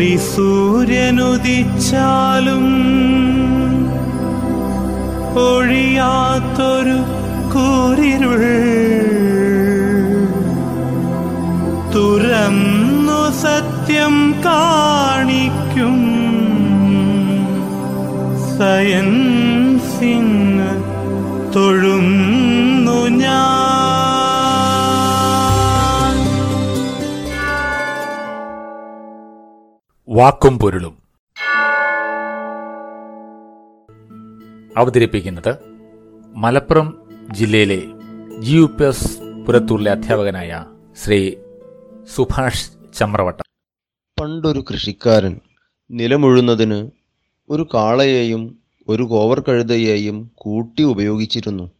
കോടി സൂര്യനുദിച്ചാലും ഒഴിയാത്തൊരു കൂരിരുൾ തുറന്നു സത്യം കാണിക്കും സയൻ സിംഗ് തൊഴുന്നു വാക്കും പൊരുളും. അവതരിപ്പിക്കുന്നത് മലപ്പുറം ജില്ലയിലെ ജി യു പി എസ് പുരത്തൂരിലെ അധ്യാപകനായ ശ്രീ സുഭാഷ് ചമ്രവട്ട. പണ്ടൊരു കൃഷിക്കാരൻ നിലമുഴുന്നതിന് ഒരു കാളയെയും ഒരു കോവർ കഴുതയെയും കൂട്ടി ഉപയോഗിച്ചിരുന്നു.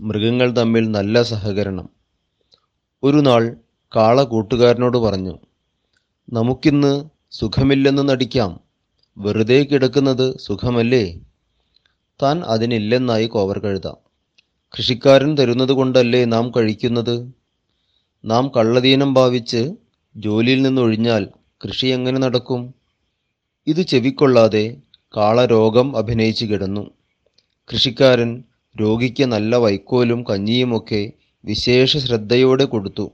മൃഗങ്ങൾ തമ്മിൽ നല്ല സഹകരണം. ഒരു നാൾ കാള കൂട്ടുകാരനോട് പറഞ്ഞു നമുക്കിന്ന് സുഖമില്ലെന്ന് നടിക്കാം. വെറുതെ കിടക്കുന്നത് സുഖമല്ലേ? താൻ അതിനില്ലെന്നായി കോവർ കഴുതാം. കൃഷിക്കാരൻ തരുന്നത് കൊണ്ടല്ലേ നാം കഴിക്കുന്നത്? നാം കള്ളദീനം ഭാവിച്ച് ജോലിയിൽ നിന്നൊഴിഞ്ഞാൽ കൃഷി എങ്ങനെ നടക്കും? ഇത് ചെവിക്കൊള്ളാതെ കാളരോഗം അഭിനയിച്ചു കിടന്നു. കൃഷിക്കാരൻ രോഗിക്ക് നല്ല വൈക്കോലും കഞ്ഞിയുമൊക്കെ വിശേഷ ശ്രദ്ധയോടെ കൊടുത്തു.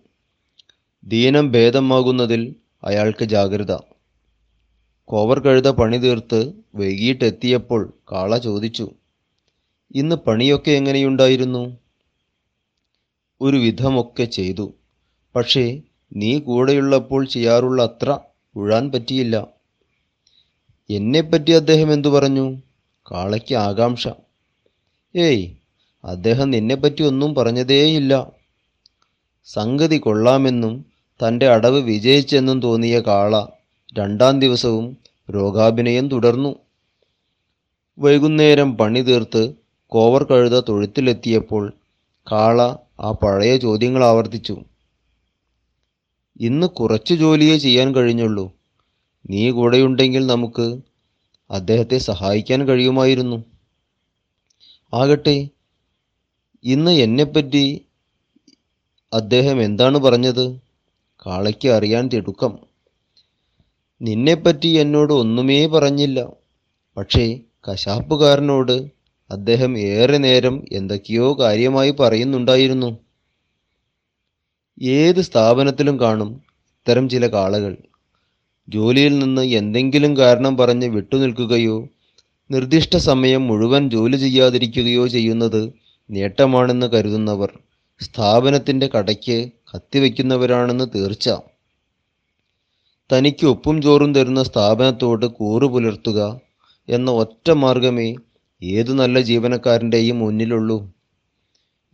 ദീനം ഭേദമാകുന്നതിൽ അയാൾക്ക് ജാഗ്രത. കോവർ കഴുത പണി തീർത്ത് വൈകിട്ടെത്തിയപ്പോൾ കാള ചോദിച്ചു ഇന്ന് പണിയൊക്കെ എങ്ങനെയുണ്ടായിരുന്നു? ഒരു വിധമൊക്കെ ചെയ്തു. പക്ഷേ നീ കൂടെയുള്ളപ്പോൾ ചെയ്യാറുള്ള അത്ര ഉഴാൻ പറ്റിയില്ല. എന്നെപ്പറ്റി അദ്ദേഹം എന്തു പറഞ്ഞു? കാളയ്ക്ക് ആകാംക്ഷ. ഏയ് അദ്ദേഹം നിന്നെപ്പറ്റി ഒന്നും പറഞ്ഞതേയില്ല. സംഗതി കൊള്ളാമെന്നും തന്റെ അടവ് വിജയിച്ചെന്നും തോന്നിയ കാള രണ്ടാം ദിവസവും രോഗാഭിനയം തുടർന്നു. വൈകുന്നേരം പണി തീർത്ത് കോവർ കഴുത തൊഴുത്തിലെത്തിയപ്പോൾ കാള ആ പഴയ ചോദ്യങ്ങൾ ആവർത്തിച്ചു. ഇന്ന് കുറച്ച് ജോലിയേ ചെയ്യാൻ കഴിഞ്ഞുള്ളൂ. നീ കൂടെയുണ്ടെങ്കിൽ നമുക്ക് അദ്ദേഹത്തെ സഹായിക്കാൻ കഴിയുമായിരുന്നു. ആകട്ടെ ഇന്ന് എന്നെപ്പറ്റി അദ്ദേഹം എന്താണ് പറഞ്ഞത്? കാളയ്ക്ക് അറിയാൻ തിടുക്കം. നിന്നെപ്പറ്റി എന്നോട് ഒന്നുമേ പറഞ്ഞില്ല. പക്ഷേ കശാപ്പുകാരനോട് അദ്ദേഹം ഏറെ നേരം എന്തൊക്കെയോ കാര്യമായി പറയുന്നുണ്ടായിരുന്നു. ഏത് സ്ഥാപനത്തിലും കാണും ഇത്തരം ചില കാളകൾ. ജോലിയിൽ നിന്ന് എന്തെങ്കിലും കാരണം പറഞ്ഞ് വിട്ടുനിൽക്കുകയോ നിർദ്ദിഷ്ട സമയം മുഴുവൻ ജോലി ചെയ്യാതിരിക്കുകയോ ചെയ്യുന്നത് നേട്ടമാണെന്ന് കരുതുന്നവർ സ്ഥാപനത്തിന്റെ കടയ്ക്ക് കത്തിവെക്കുന്നവരാണെന്ന് തീർച്ച. തനിക്ക് ഉപ്പും ചോറും തരുന്ന സ്ഥാപനത്തോട് കൂറു പുലർത്തുക എന്ന ഒറ്റ മാർഗമേ ഏതു നല്ല ജീവനക്കാരന്റെയും മുന്നിലുള്ളൂ.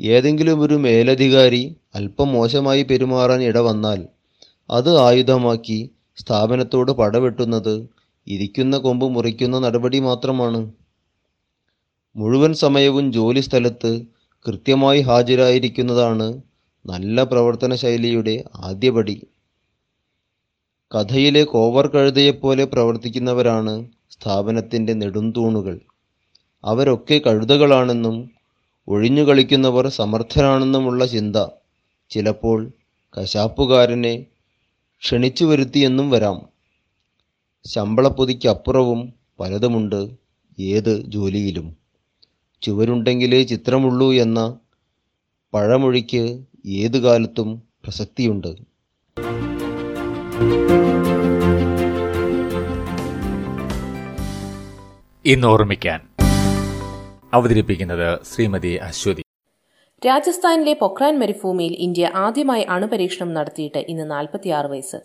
ഏതെങ്കിലും ഒരു മേലധികാരി അല്പം മോശമായി പെരുമാറാൻ ഇടവന്നാൽ അത് ആയുധമാക്കി സ്ഥാപനത്തോട് പടവെട്ടുന്നത് ഇരിക്കുന്ന കൊമ്പ് മുറിക്കുന്ന നടപടി മാത്രമാണ്. മുഴുവൻ സമയവും ജോലി സ്ഥലത്ത് കൃത്യമായി ഹാജരായിരിക്കുന്നതാണ് നല്ല പ്രവർത്തന ശൈലിയുടെ ആദ്യപടി. കഥയിലെ കോവർ കഴുതയെപ്പോലെ പ്രവർത്തിക്കുന്നവരാണ് സ്ഥാപനത്തിന്റെ നെടുംതൂണുകൾ. അവരൊക്കെ കഴുതകളാണെന്നും ഒഴിഞ്ഞു കളിക്കുന്നവർ സമർത്ഥരാണെന്നുമുള്ള ചിന്ത ചിലപ്പോൾ കശാപ്പുകാരനെ ക്ഷണിച്ചു വരുത്തിയെന്നും വരാം. ശമ്പളപ്പൊതിക്കപ്പുറവും പലതുമുണ്ട് ഏത് ജോലിയിലും. ചുവരുണ്ടെങ്കിലേ ചിത്രമുള്ളൂ എന്ന പഴമൊഴിക്ക് ഏതു കാലത്തും പ്രസക്തിയുണ്ട്. ഇന്ന് ഓർമ്മിക്കാൻ അവതരിപ്പിക്കുന്നത് ശ്രീമതി അശ്വതി. രാജസ്ഥാനിലെ പൊക്രാൻ മരുഭൂമിയിൽ ഇന്ത്യ ആദ്യമായി അണുപരീക്ഷണം നടത്തിയിട്ട് ഇന്ന് നാൽപ്പത്തിയാറ് വയസ്സ്.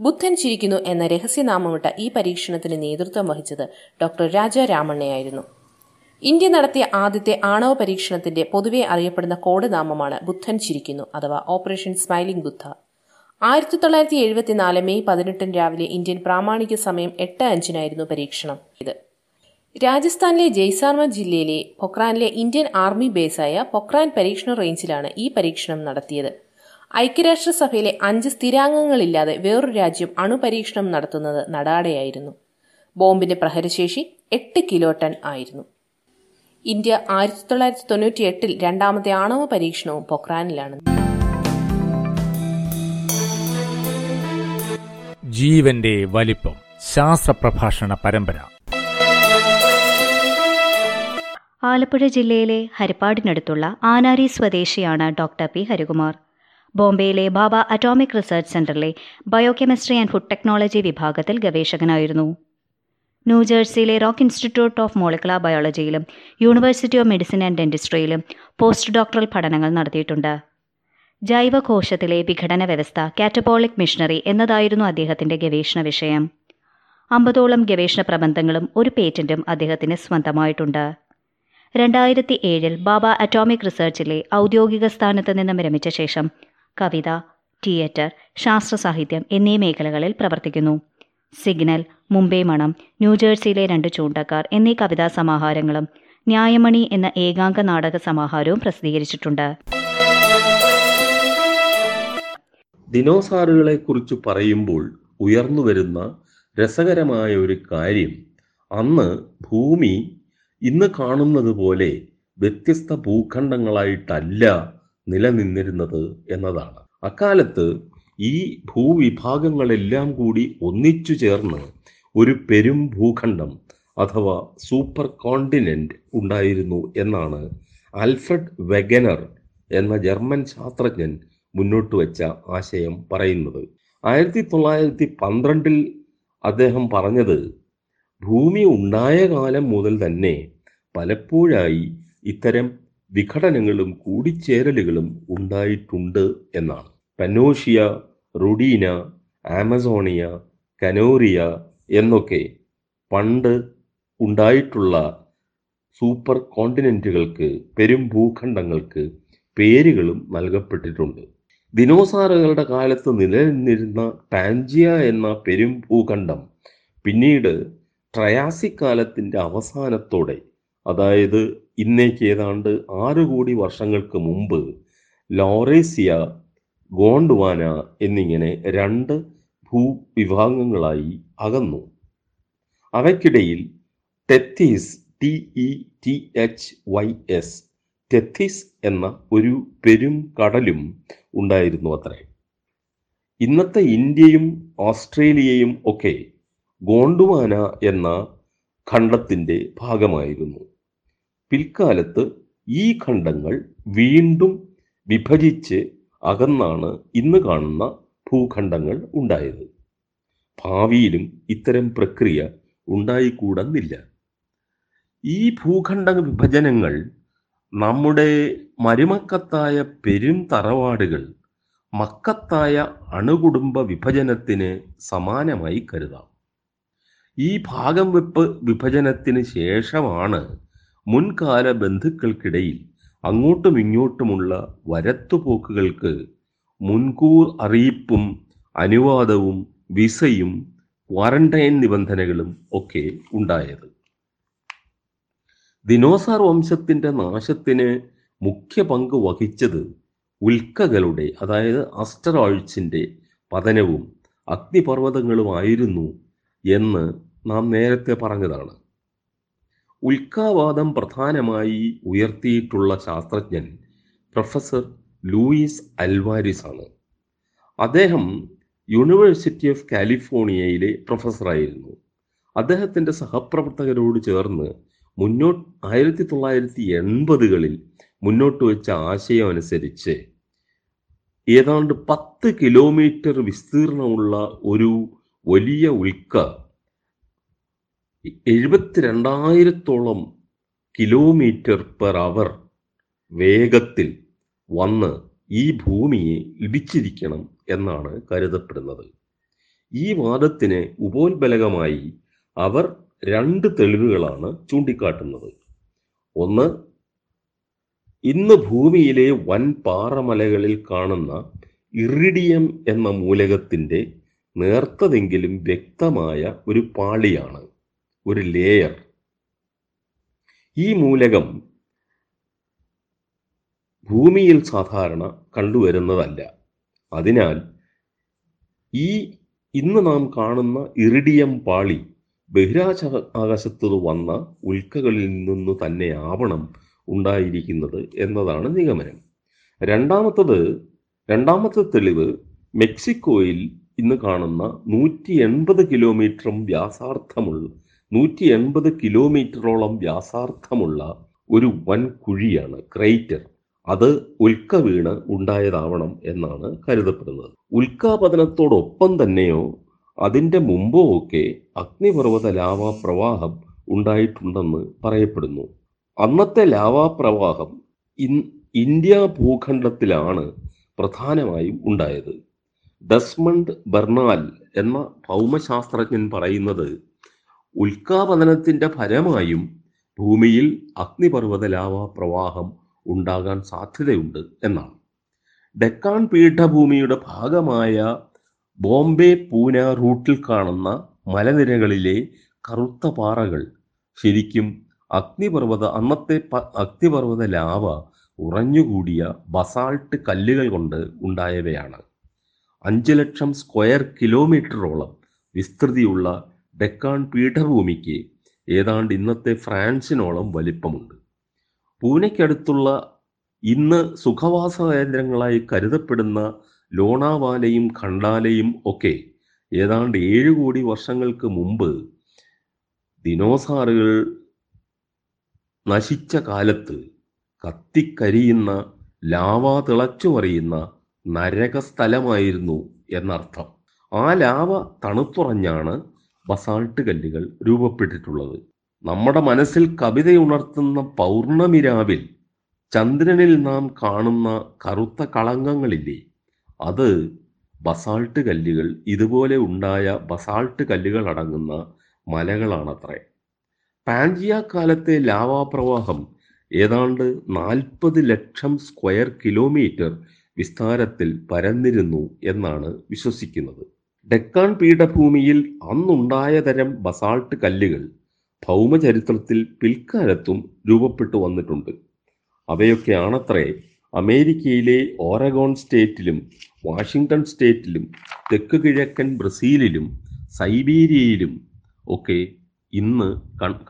ബുദ്ധൻ ചിരിക്കുന്നു എന്ന രഹസ്യനാമമിട്ട ഈ പരീക്ഷണത്തിന് നേതൃത്വം വഹിച്ചത് ഡോക്ടർ രാജ രാമണ്ണയായിരുന്നു. ഇന്ത്യ നടത്തിയ ആദ്യത്തെ ആണവ പരീക്ഷണത്തിന്റെ പൊതുവെ അറിയപ്പെടുന്ന കോഡ് നാമമാണ് ബുദ്ധൻ ചിരിക്കുന്നു അഥവാ ഓപ്പറേഷൻ സ്മൈലിംഗ് ബുദ്ധ. ആയിരത്തി തൊള്ളായിരത്തി എഴുപത്തിനാല് മെയ് പതിനെട്ടിന് രാവിലെ ഇന്ത്യൻ പ്രാമാണിക സമയം എട്ട് അഞ്ചിനായിരുന്നു പരീക്ഷണം. ഇത് രാജസ്ഥാനിലെ ജയ്സാർമ ജില്ലയിലെ പൊക്രാനിലെ ഇന്ത്യൻ ആർമി ബേസായ പൊക്രാൻ പരീക്ഷണ റേഞ്ചിലാണ് ഈ പരീക്ഷണം നടത്തിയത്. ഐക്യരാഷ്ട്രസഭയിലെ അഞ്ച് സ്ഥിരാംഗങ്ങളില്ലാതെ വേറൊരു രാജ്യം അണുപരീക്ഷണം നടത്തുന്നത് നടാടെയായിരുന്നു. ബോംബിന്റെ പ്രഹരശേഷി എട്ട് കിലോ ടൺ ആയിരുന്നു. ഇന്ത്യ ആയിരത്തി തൊള്ളായിരത്തി തൊണ്ണൂറ്റി എട്ടിൽ രണ്ടാമത്തെ ആണവ പരീക്ഷണവും പൊക്രാനിലാണ് ജീവന്റെ വലിപ്പം ശാസ്ത്ര പ്രഭാഷണ പരമ്പര. ആലപ്പുഴ ജില്ലയിലെ ഹരിപ്പാടിനടുത്തുള്ള ആനാരി സ്വദേശിയാണ് ഡോക്ടർ പി. ഹരികുമാർ. ബോംബെയിലെ ബാബ അറ്റോമിക് റിസർച്ച് സെന്ററിലെ ബയോകെമിസ്ട്രി ആൻഡ് ഫുഡ് ടെക്നോളജി വിഭാഗത്തിൽ ഗവേഷകനായിരുന്നു. ന്യൂജേഴ്സിയിലെ റോക്ക് ഇൻസ്റ്റിറ്റ്യൂട്ട് ഓഫ് മോളിക്കുലർ ബയോളജിയിലും യൂണിവേഴ്സിറ്റി ഓഫ് മെഡിസിൻ ആൻഡ് ഡെന്റിസ്ട്രിയിലും പോസ്റ്റ് ഡോക്ടറൽ പഠനങ്ങൾ നടത്തിയിട്ടുണ്ട്. ജൈവകോശത്തിലെ വിഘടന വ്യവസ്ഥ കാറ്റബോളിക് മിഷനറി എന്നതായിരുന്നു അദ്ദേഹത്തിന്റെ ഗവേഷണ വിഷയം. അമ്പതോളം ഗവേഷണ പ്രബന്ധങ്ങളും ഒരു പേറ്റന്റും അദ്ദേഹത്തിന് സ്വന്തമായിട്ടുണ്ട്. രണ്ടായിരത്തി ഏഴിൽ ബാബ അറ്റോമിക് റിസർച്ചിലെ ഔദ്യോഗിക സ്ഥാനത്ത് നിന്നും വിരമിച്ച ശേഷം കവിത തിയേറ്റർ ശാസ്ത്ര സാഹിത്യം എന്നീ മേഖലകളിൽ പ്രവർത്തിക്കുന്നു. സിഗ്നൽ മുംബൈ മണം ന്യൂജേഴ്സിയിലെ രണ്ട് ചൂണ്ടക്കാർ എന്നീ കവിതാ സമാഹാരങ്ങളും ന്യായമണി എന്ന ഏകാംഗ നാടക സമാഹാരവും പ്രസിദ്ധീകരിച്ചിട്ടുണ്ട്. ദിനോസാറുകളെ കുറിച്ച് പറയുമ്പോൾ ഉയർന്നു വരുന്ന രസകരമായ ഒരു കാര്യം. അന്ന് ഭൂമി ഇന്ന് കാണുന്നത് പോലെ വ്യത്യസ്ത ഭൂഖണ്ഡങ്ങളായിട്ടല്ല നിലനിന്നിരുന്നത് എന്നതാണ്. അക്കാലത്ത് ഈ ഭൂവിഭാഗങ്ങളെല്ലാം കൂടി ഒന്നിച്ചു ചേർന്ന് ഒരു പെരും ഭൂഖണ്ഡം അഥവാ സൂപ്പർ കോണ്ടിനെന്റ് ഉണ്ടായിരുന്നു എന്നാണ് ആൽഫ്രഡ് വെഗനർ എന്ന ജർമ്മൻ ശാസ്ത്രജ്ഞൻ മുന്നോട്ട് വെച്ച ആശയം പറയുന്നത്. ആയിരത്തി തൊള്ളായിരത്തി പന്ത്രണ്ടിൽ അദ്ദേഹം പറഞ്ഞത് ഭൂമി ഉണ്ടായ കാലം മുതൽ തന്നെ പലപ്പോഴായി ഇത്തരം വിഘടനങ്ങളും കൂടിച്ചേരലുകളും ഉണ്ടായിട്ടുണ്ട് എന്നാണ്. പനോഷിയ റുഡീന ആമസോണിയ കനോറിയ എന്നൊക്കെ പണ്ട് ഉണ്ടായിട്ടുള്ള സൂപ്പർ കോണ്ടിനെന്റുകൾക്ക് പെരും ഭൂഖണ്ഡങ്ങൾക്ക് പേരുകളും നൽകപ്പെട്ടിട്ടുണ്ട്. ദിനോസാറുകളുടെ കാലത്ത് നിലനിന്നിരുന്ന ടാൻജിയ എന്ന പെരും ഭൂഖണ്ഡം പിന്നീട് ട്രയാസിക് കാലത്തിന്റെ അവസാനത്തോടെ അതായത് ഇന്നേക്ക് ഏതാണ്ട് ആറ് കോടി വർഷങ്ങൾക്ക് മുമ്പ് ലോറേസിയ ഗോണ്ട്വാന എന്നിങ്ങനെ രണ്ട് ഭൂവിഭാഗങ്ങളായി അകന്നു. അവയ്ക്കിടയിൽ Tethys T E T H Y S Tethys എന്ന ഒരു പെരും കടലും ഉണ്ടായിരുന്നു അത്രേ. ഇന്നത്തെ ഇന്ത്യയും ഓസ്ട്രേലിയയും ഒക്കെ ഗോണ്ടുവാന എന്ന ഖണ്ഡത്തിന്റെ ഭാഗമായിരുന്നു. പിൽക്കാലത്ത് ഈ ഖണ്ഡങ്ങൾ വീണ്ടും വിഭജിച്ച് അകന്നാണ് ഇന്ന് കാണുന്ന ഭൂഖണ്ഡങ്ങൾ ഉണ്ടായത്. ഭാവിയിലും ഇത്തരം പ്രക്രിയ ഉണ്ടായിക്കൂടുന്നില്ല. ഈ ഭൂഖണ്ഡ വിഭജനങ്ങൾ നമ്മുടെ മരുമക്കത്തായ പെരും തറവാടുകൾ മക്കത്തായ അണുകുടുംബ വിഭജനത്തിന് സമാനമായി കരുതാം. ഈ ഭാഗം വെപ്പ് വിഭജനത്തിന് ശേഷമാണ് മുൻകാല ബന്ധുക്കൾക്കിടയിൽ അങ്ങോട്ടും ഇങ്ങോട്ടുമുള്ള വരത്തുപോക്കുകൾക്ക് മുൻകൂർ അറിയിപ്പും അനുവാദവും വിസയും ക്വാറന്റൈൻ നിബന്ധനകളും ഒക്കെ ഉണ്ടായത്. ദിനോസാർ വംശത്തിന്റെ നാശത്തിന് മുഖ്യ പങ്ക് വഹിച്ചത് ഉൽക്കകളുടെ അതായത് അസ്റ്ററോയിഡ്സിന്റെ പതനവും അഗ്നിപർവതങ്ങളുമായിരുന്നു എന്ന് നാം നേരത്തെ പറഞ്ഞതാണ്. ഉൽക്കാവാദം പ്രധാനമായി ഉയർത്തിയിട്ടുള്ള ശാസ്ത്രജ്ഞൻ പ്രൊഫസർ ലൂയിസ് അൽവാരിസ് ആണ്. അദ്ദേഹം യൂണിവേഴ്സിറ്റി ഓഫ് കാലിഫോർണിയയിലെ പ്രൊഫസറായിരുന്നു. അദ്ദേഹത്തിന്റെ സഹപ്രവർത്തകരോട് ചേർന്ന് മുന്നോട്ട് ആയിരത്തി തൊള്ളായിരത്തി എൺപതുകളിൽ മുന്നോട്ട് വെച്ച ആശയം അനുസരിച്ച് ഏതാണ്ട് പത്ത് കിലോമീറ്റർ വിസ്തീർണമുള്ള ഒരു വലിയ ഉൽക്ക എഴുപത്തിരണ്ടായിരത്തോളം കിലോമീറ്റർ പെർ അവർ വേഗത്തിൽ വന്ന് ഈ ഭൂമിയെ ഇടിച്ചിരിക്കണം എന്നാണ് കരുതപ്പെടുന്നത്. ഈ വാദത്തിന് ഉപോത്ബലകമായി അവർ രണ്ട് തെളിവുകളാണ് ചൂണ്ടിക്കാട്ടുന്നത്. ഒന്ന് ഇന്ന് ഭൂമിയിലെ വൻ പാറമലകളിൽ കാണുന്ന ഇറിഡിയം എന്ന മൂലകത്തിന്റെ നേർത്തതെങ്കിലും വ്യക്തമായ ഒരു പാളിയാണ് ഒരു ലേയർ ഈ മൂലകം ഭൂമിയിൽ സാധാരണ കണ്ടുവരുന്നതല്ല. അതിനാൽ ഈ ഇന്ന് നാം കാണുന്ന ഇറിഡിയം പാളി ബഹിരാകാശ ആകാശത്തു വന്ന ഉൽക്കകളിൽ നിന്നു തന്നെ ആവണം ഉണ്ടായിരിക്കുന്നത് എന്നതാണ് നിഗമനം. രണ്ടാമത്തത് രണ്ടാമത്തെ തെളിവ് മെക്സിക്കോയിൽ ഇന്ന് കാണുന്ന നൂറ്റി എൺപത് കിലോമീറ്ററും വ്യാസാർത്ഥമുള്ള നൂറ്റി എൺപത് കിലോമീറ്ററോളം വ്യാസാർത്ഥമുള്ള ഒരു വൻ കുഴിയാണ് ക്രൈറ്റർ. അത് ഉൽക്ക വീണ് ഉണ്ടായതാവണം എന്നാണ് കരുതപ്പെടുന്നത്. ഉൽക്കാപതനത്തോടൊപ്പം തന്നെയോ അതിന്റെ മുമ്പോ ഒക്കെ അഗ്നിപർവത ലാവാ പ്രവാഹം ഉണ്ടായിട്ടുണ്ടെന്ന് പറയപ്പെടുന്നു. അന്നത്തെ ലാവാ പ്രവാഹം ഇൻ ഇന്ത്യ ഭൂഖണ്ഡത്തിലാണ് പ്രധാനമായും ഉണ്ടായത്. ഡസ്മണ്ട് ബെർണാൽ എന്ന ഭൗമശാസ്ത്രജ്ഞൻ പറയുന്നത് ഉൽക്കാപതനത്തിന്റെ ഫലമായും ഭൂമിയിൽ അഗ്നിപർവത ലാവാ പ്രവാഹം ഉണ്ടാകാൻ സാധ്യതയുണ്ട് എന്നാണ്. ഡെക്കാൻ പീഠഭൂമിയുടെ ഭാഗമായ ബോംബെ പൂന റൂട്ടിൽ കാണുന്ന മലനിരകളിലെ കറുത്ത പാറകൾ ശരിക്കും അഗ്നിപർവത അന്നത്തെ അഗ്നിപർവത ലാവ ഉറഞ്ഞുകൂടിയ ബസാൾട്ട് കല്ലുകൾ കൊണ്ട് ഉണ്ടായവയാണ്. അഞ്ച് ലക്ഷം സ്ക്വയർ കിലോമീറ്ററോളം വിസ്തൃതിയുള്ള ഡെക്കാൻ പീഠഭൂമിക്ക് ഏതാണ്ട് ഇന്നത്തെ ഫ്രാൻസിനോളം വലിപ്പമുണ്ട്. പൂനെക്കടുത്തുള്ള ഇന്ന് സുഖവാസ കേന്ദ്രങ്ങളായി കരുതപ്പെടുന്ന ലോണാവാലയും ഖണ്ടാലയും ഒക്കെ ഏതാണ്ട് ഏഴ് കോടി വർഷങ്ങൾക്ക് മുമ്പ് ദിനോസാറുകൾ നശിച്ച കാലത്ത് കത്തിക്കരിയുന്ന ലാവ തിളച്ചു മറിയുന്ന നരകസ്ഥലമായിരുന്നു എന്നർത്ഥം. ആ ലാവ തണുത്തുറഞ്ഞാണ് ബസാൾട്ട് കല്ലുകൾ രൂപപ്പെട്ടിട്ടുള്ളത്. നമ്മുടെ മനസ്സിൽ കവിതയുണർത്തുന്ന പൗർണമിരാവിൽ ചന്ദ്രനിൽ നാം കാണുന്ന കറുത്ത കളങ്കങ്ങളില്ലേ? അത് ബസാൾട്ട് കല്ലുകൾ ഇതുപോലെ ഉണ്ടായ ബസാൾട്ട് കല്ലുകൾ അടങ്ങുന്ന മലകളാണത്രേ. പാൻജിയ കാലത്തെ ലാവാപ്രവാഹം ഏതാണ്ട് നാൽപ്പത് ലക്ഷം സ്ക്വയർ കിലോമീറ്റർ വിസ്താരത്തിൽ പരന്നിരുന്നു എന്നാണ് വിശ്വസിക്കുന്നത്. ഡെക്കാൻ പീഠഭൂമിയിൽ അന്നുണ്ടായ തരം ബസാൾട്ട് കല്ലുകൾ ഭൗമചരിത്രത്തിൽ പിൽക്കാലത്തും രൂപപ്പെട്ടു വന്നിട്ടുണ്ട്. അവയൊക്കെയാണത്രേ അമേരിക്കയിലെ ഓറഗോൺ സ്റ്റേറ്റിലും വാഷിങ്ടൺ സ്റ്റേറ്റിലും തെക്ക് കിഴക്കൻ ബ്രസീലിലും സൈബീരിയയിലും ഒക്കെ ഇന്ന്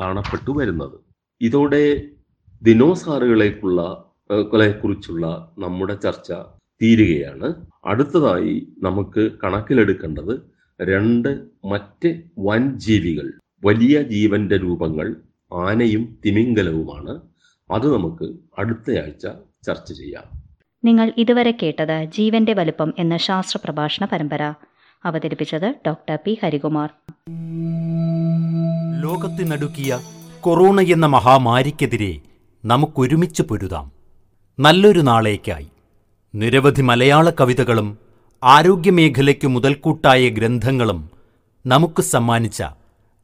കാണപ്പെട്ടു വരുന്നത്. ഇതോടെ ദിനോസാറുകളേക്കുള്ള കളെ കുറിച്ചുള്ള നമ്മുടെ ചർച്ച തീരുകയാണ്. അടുത്തതായി നമുക്ക് കണക്കിലെടുക്കേണ്ടത് രണ്ട് മറ്റ് വൻ ജീവികൾ വലിയ ജീവന്റെ രൂപങ്ങൾ ആനയും തിമിംഗലവുമാണ്. അത് നമുക്ക് അടുത്തയാഴ്ച ചർച്ച ചെയ്യാം. നിങ്ങൾ ഇതുവരെ കേട്ടത് ജീവന്റെ വലുപ്പം എന്ന ശാസ്ത്ര പ്രഭാഷണ പരമ്പര. അവതരിപ്പിച്ചത് ഡോക്ടർ പി. ഹരികുമാർ. ലോകത്തിനടുക്കിയ കൊറോണ എന്ന മഹാമാരിക്കെതിരെ നമുക്കൊരുമിച്ച് പൊരുതാം. നല്ലൊരു നാളേക്കായി. നിരവധി മലയാള കവിതകളും ആരോഗ്യമേഖലയ്ക്ക് മുതൽക്കൂട്ടായ ഗ്രന്ഥങ്ങളും നമുക്ക് സമ്മാനിച്ച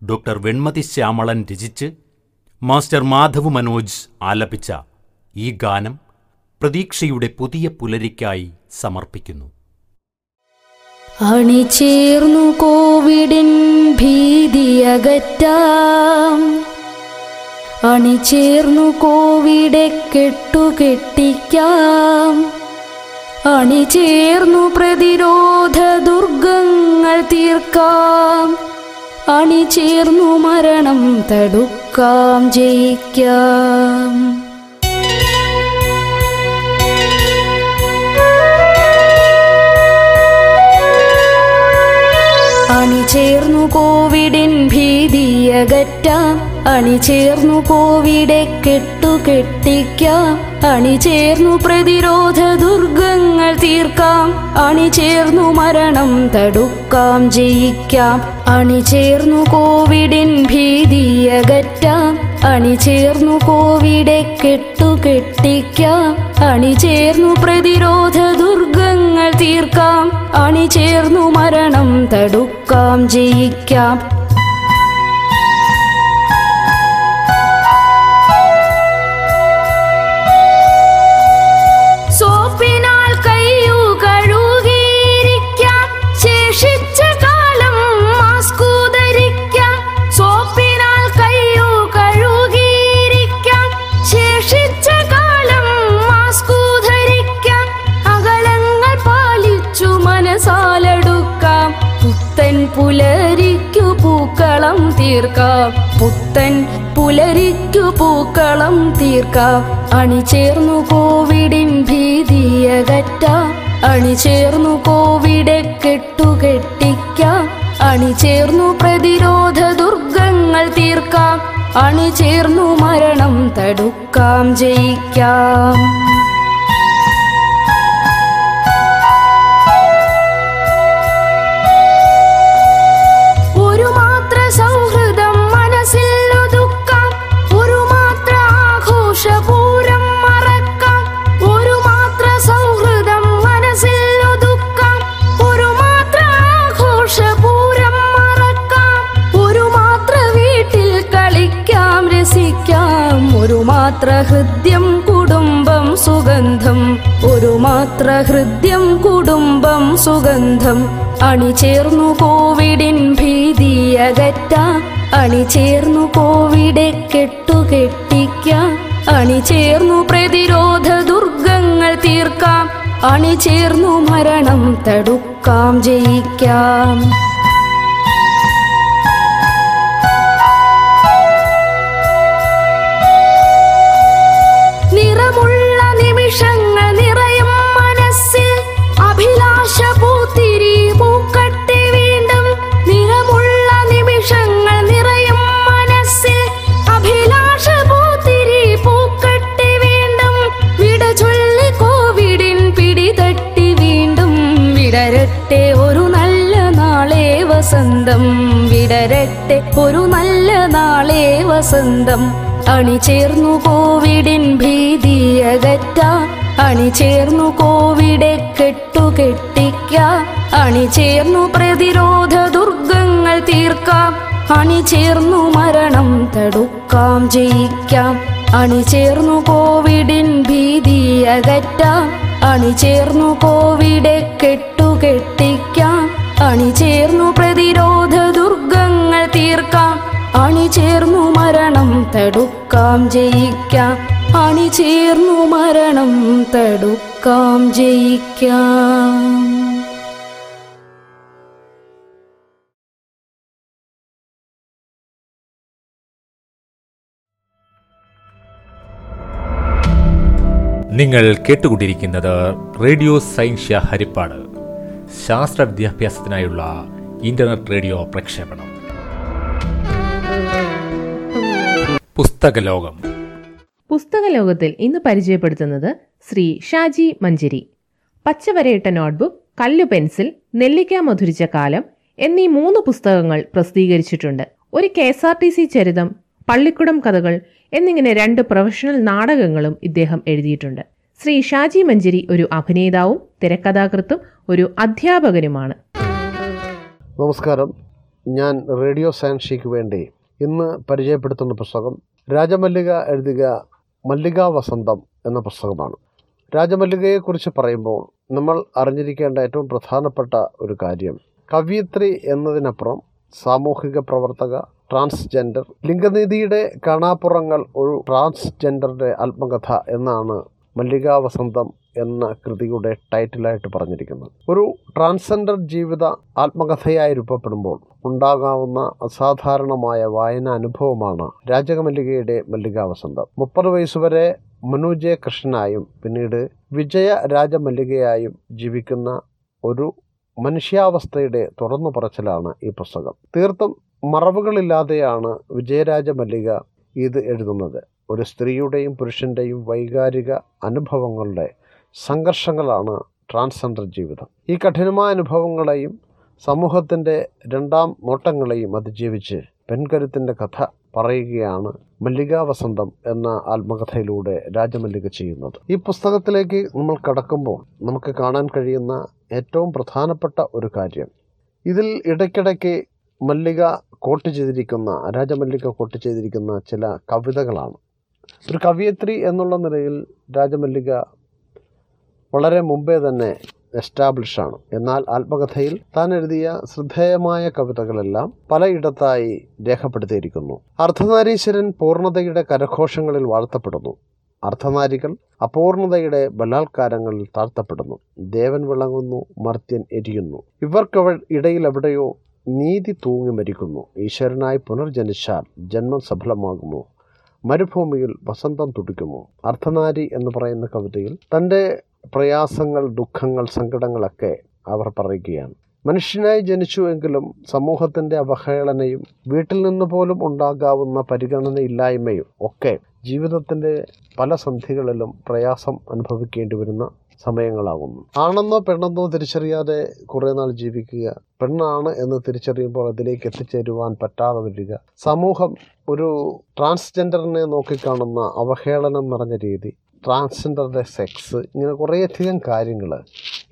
ഡോക്ടർ വെൺമതി ശ്യാമളൻ രചിച്ച് മാസ്റ്റർ മാധവ് മനോജ് ആലപിച്ച ഈ ഗാനം പ്രതീക്ഷയുടെ പുതിയ പുലരിക്കായി സമർപ്പിക്കുന്നു. അണിചേർന്നു കോവിഡിൻ ഭീതിയകറ്റാം. അണിചേർന്നു കോവിഡെ കെട്ടുകെട്ടിക്കാം. അണിചേർന്നു പ്രതിരോധ ദുർഗങ്ങൾ തീർക്കാം. അണിചേർന്നു മരണം തടുക്കാം ജയിക്കാം. അണിചേർന്നു കോവിഡിൻ ഭീതിയകറ്റാം. അണിചേർന്നു കോവിഡെ കെട്ടുകെട്ടിക്കാം അണിചേർന്നു പ്രതിരോധ ദുർഗങ്ങൾ തീർക്കാം. അണിചേർന്നു മരണം തടുക്കാം ജയിക്കാം. അണിചേർന്നു കോവിഡിൻ ഭീതിയകറ്റാം. അണിചേർന്നു കോവിഡെ കെട്ടുകെട്ടിക്കാം അണിചേർന്നു പ്രതിരോധ ദുർഗങ്ങൾ തീർക്കാം. അണിചേർന്നു മരണം തടുക്കാം. ജയിക്കാം പുത്തൻ പുലരിക്കു പൂക്കളം തീർക്കാം. പുത്തൻ പുലരിക്കു പൂക്കളം തീർക്കാം. അണിചേർന്നു കോവിഡിൻ ഭീതിയകറ്റാം. അണിചേർന്നു കോവിഡെ കെട്ടുകെട്ടിക്കാം. അണിചേർന്നു പ്രതിരോധ ദുർഗങ്ങൾ തീർക്കാം. അണിചേർന്നു മരണം തടുക്കാം ജയിക്കാം. മാത്ര ഹൃദ്യം കുടുംബം സുഗന്ധം. ഒരു മാത്ര ഹൃദ്യം കുടുംബം സുഗന്ധം. അണിചേർന്നു കോവിഡിൻ ഭീതി അകറ്റാം. അണിചേർന്നു കോവിഡെ കെട്ടുകെട്ടിക്ക. അണിചേർന്നു പ്രതിരോധ ദുർഗങ്ങൾ തീർക്കാം. അണിചേർന്നു മരണം തടുക്കാം ജയിക്കാം. വസന്തം വിടരട്ടെ. ഒരു നല്ല നാളെ വസന്തം. അണിചേർന്നു കോവിഡിൻ ഭീതി ചേർന്നു അണിചേർന്നു കെട്ടുകെട്ടിക്ക കെട്ടുകെട്ടിക്കാം. അണിചേർന്നു പ്രതിരോധ ദുർഗങ്ങൾ തീർക്കാം. അണിചേർന്നു മരണം തടുക്കാം ജയിക്കാം. അണിചേർന്നു കോവിഡിൻ ഭീതി അകറ്റാം. അണിചേർന്നു കോവിഡെ കെട്ടുകെട്ടിക്കാം. അണിചേർന്നു പ്രതിരോധ അണിചേർന്നു മരണം തടുക്കാം ജയിക്കാം. അണിചേർന്നു മരണം തടുക്കാം ജയിക്കാം. നിങ്ങൾ കേട്ടുകൊണ്ടിരിക്കുന്നത് റേഡിയോ സൈൻഷ്യ ഹരിപ്പാട്. ശാസ്ത്ര വിദ്യാഭ്യാസത്തിനായുള്ള ഇന്റർനെറ്റ് റേഡിയോ പ്രക്ഷേപണം. പുസ്തകലോകം. പുസ്തകലോകത്തിൽ ഇന്ന് പരിചയപ്പെടുത്തുന്നത് ശ്രീ ഷാജി മഞ്ചരി. പച്ചവരയിട്ട നോട്ട്ബുക്ക് കല്ലു പെൻസിൽ നെല്ലിക്ക മധുരിച്ച കാലം എന്നീ മൂന്ന് പുസ്തകങ്ങൾ പ്രസിദ്ധീകരിച്ചിട്ടുണ്ട്. ഒരു K S R T C ചരിതം പള്ളിക്കുടം കഥകൾ എന്നിങ്ങനെ രണ്ട് പ്രൊഫഷണൽ നാടകങ്ങളും ഇദ്ദേഹം എഴുതിയിട്ടുണ്ട്. ശ്രീ ഷാജി മഞ്ചരി ഒരു അഭിനേതാവും തിരക്കഥാകൃത്തും ഒരു അധ്യാപകനുമാണ്. നമസ്കാരം. ഞാൻ റേഡിയോ സയൻഷിക്ക് വേണ്ടി ഇന്ന് പരിചയപ്പെടുത്തുന്ന പുസ്തകം രാജമല്ലിക എഴുതുക മല്ലിക വസന്തം എന്ന പുസ്തകമാണ്. രാജമല്ലികയെക്കുറിച്ച് പറയുമ്പോൾ നമ്മൾ അറിഞ്ഞിരിക്കേണ്ട ഏറ്റവും പ്രധാനപ്പെട്ട ഒരു കാര്യം. കവിയത്രി എന്നതിനപ്പുറം സാമൂഹിക പ്രവർത്തക ട്രാൻസ്ജെൻഡർ ലിംഗനീതിയുടെ കാണാപ്പുറങ്ങൾ ഒരു ട്രാൻസ്ജെൻഡറുടെ ആത്മകഥ എന്നാണ് മല്ലിക വസന്തം എന്ന കൃതിയുടെ ടൈറ്റിലായിട്ട് പറഞ്ഞിരിക്കുന്നത്. ഒരു ട്രാൻസ്ജെൻഡർ ജീവിത ആത്മകഥയായി രൂപപ്പെടുമ്പോൾ ഉണ്ടാകാവുന്ന അസാധാരണമായ വായന അനുഭവമാണ് രാജകമല്ലികയുടെ മല്ലിക വസന്തം മുപ്പത് വയസ്സുവരെ മനു കൃഷ്ണനായും പിന്നീട് വിജയ രാജമല്ലികയായും ജീവിക്കുന്ന ഒരു മനുഷ്യാവസ്ഥയുടെ തുറന്നു പറച്ചിലാണ് ഈ പുസ്തകം. തീർത്തും മറവുകളില്ലാതെയാണ് വിജയരാജ മല്ലിക ഇത് എഴുതുന്നത്. ഒരു സ്ത്രീയുടെയും പുരുഷന്റെയും വൈകാരിക അനുഭവങ്ങളുടെ സംഘർഷങ്ങളാണ് ട്രാൻസ്ജെൻഡർ ജീവിതം. ഈ കഠിനമായ അനുഭവങ്ങളെയും സമൂഹത്തിന്റെ രണ്ടാം നോട്ടങ്ങളെയും അതിജീവിച്ച് പെൺകരുത്തിന്റെ കഥ പറയുകയാണ് മല്ലിക വസന്തം എന്ന ആത്മകഥയിലൂടെ രാജമല്ലിക ചെയ്യുന്നത്. ഈ പുസ്തകത്തിലേക്ക് നമ്മൾ കടക്കുമ്പോൾ നമുക്ക് കാണാൻ കഴിയുന്ന ഏറ്റവും പ്രധാനപ്പെട്ട ഒരു കാര്യം. ഇതിൽ ഇടയ്ക്കിടയ്ക്ക് മല്ലിക കോട്ട് ചെയ്തിരിക്കുന്ന രാജമല്ലിക കോട്ട് ചെയ്തിരിക്കുന്ന ചില കവിതകളാണ്. ഒരു കവിയത്രി എന്നുള്ള നിലയിൽ രാജമല്ലിക വളരെ മുമ്പേ തന്നെ എസ്റ്റാബ്ലിഷ് ആണ് എന്നാൽ ആത്മകഥയിൽ താൻ എഴുതിയ ശ്രദ്ധേയമായ കവിതകളെല്ലാം പലയിടത്തായി രേഖപ്പെടുത്തിയിരിക്കുന്നു. അർദ്ധനാരീശ്വരൻ പൂർണതയുടെ കരഘോഷങ്ങളിൽ വാഴ്ത്തപ്പെടുന്നു. അർദ്ധനാരികൾ അപൂർണതയുടെ ബലാത്കാരങ്ങളിൽ താഴ്ത്തപ്പെടുന്നു. ദേവൻ വിളങ്ങുന്നു മർത്യൻ എരിയുന്നു. ഇവർക്ക് ഇടയിൽ എവിടെയോ നീതി തൂങ്ങി മരിക്കുന്നു. ഈശ്വരനായി പുനർജനിച്ചാൽ ജന്മം സഫലമാകുമോ? മരുഭൂമിയിൽ വസന്തം തുടിക്കുമോ? അർദ്ധനാരി എന്ന് പറയുന്ന കവിതയിൽ തന്റെ പ്രയാസങ്ങൾ ദുഃഖങ്ങൾ സങ്കടങ്ങളൊക്കെ അവർ പറയുകയാണ്. മനുഷ്യനായി ജനിച്ചു എങ്കിലും സമൂഹത്തിന്റെ അവഹേളനയും വീട്ടിൽ നിന്ന് പോലും ഉണ്ടാകാവുന്ന പരിഗണനയില്ലായ്മയും ഒക്കെ ജീവിതത്തിന്റെ പല സന്ധികളിലും പ്രയാസം അനുഭവിക്കേണ്ടി വരുന്ന സമയങ്ങളാകുന്നു. ആണെന്നോ പെണ്ണെന്നോ തിരിച്ചറിയാതെ കുറേ നാൾ ജീവിക്കുക പെണ്ണാണ് എന്ന് തിരിച്ചറിയുമ്പോൾ അതിലേക്ക് എത്തിച്ചേരുവാൻ പറ്റാതെ വരിക സമൂഹം ഒരു ട്രാൻസ്ജെൻഡറിനെ നോക്കിക്കാണുന്ന അവഹേളനം നിറഞ്ഞ രീതി ട്രാൻസ്ജെൻഡറുടെ സെക്സ് ഇങ്ങനെ കുറേയധികം കാര്യങ്ങൾ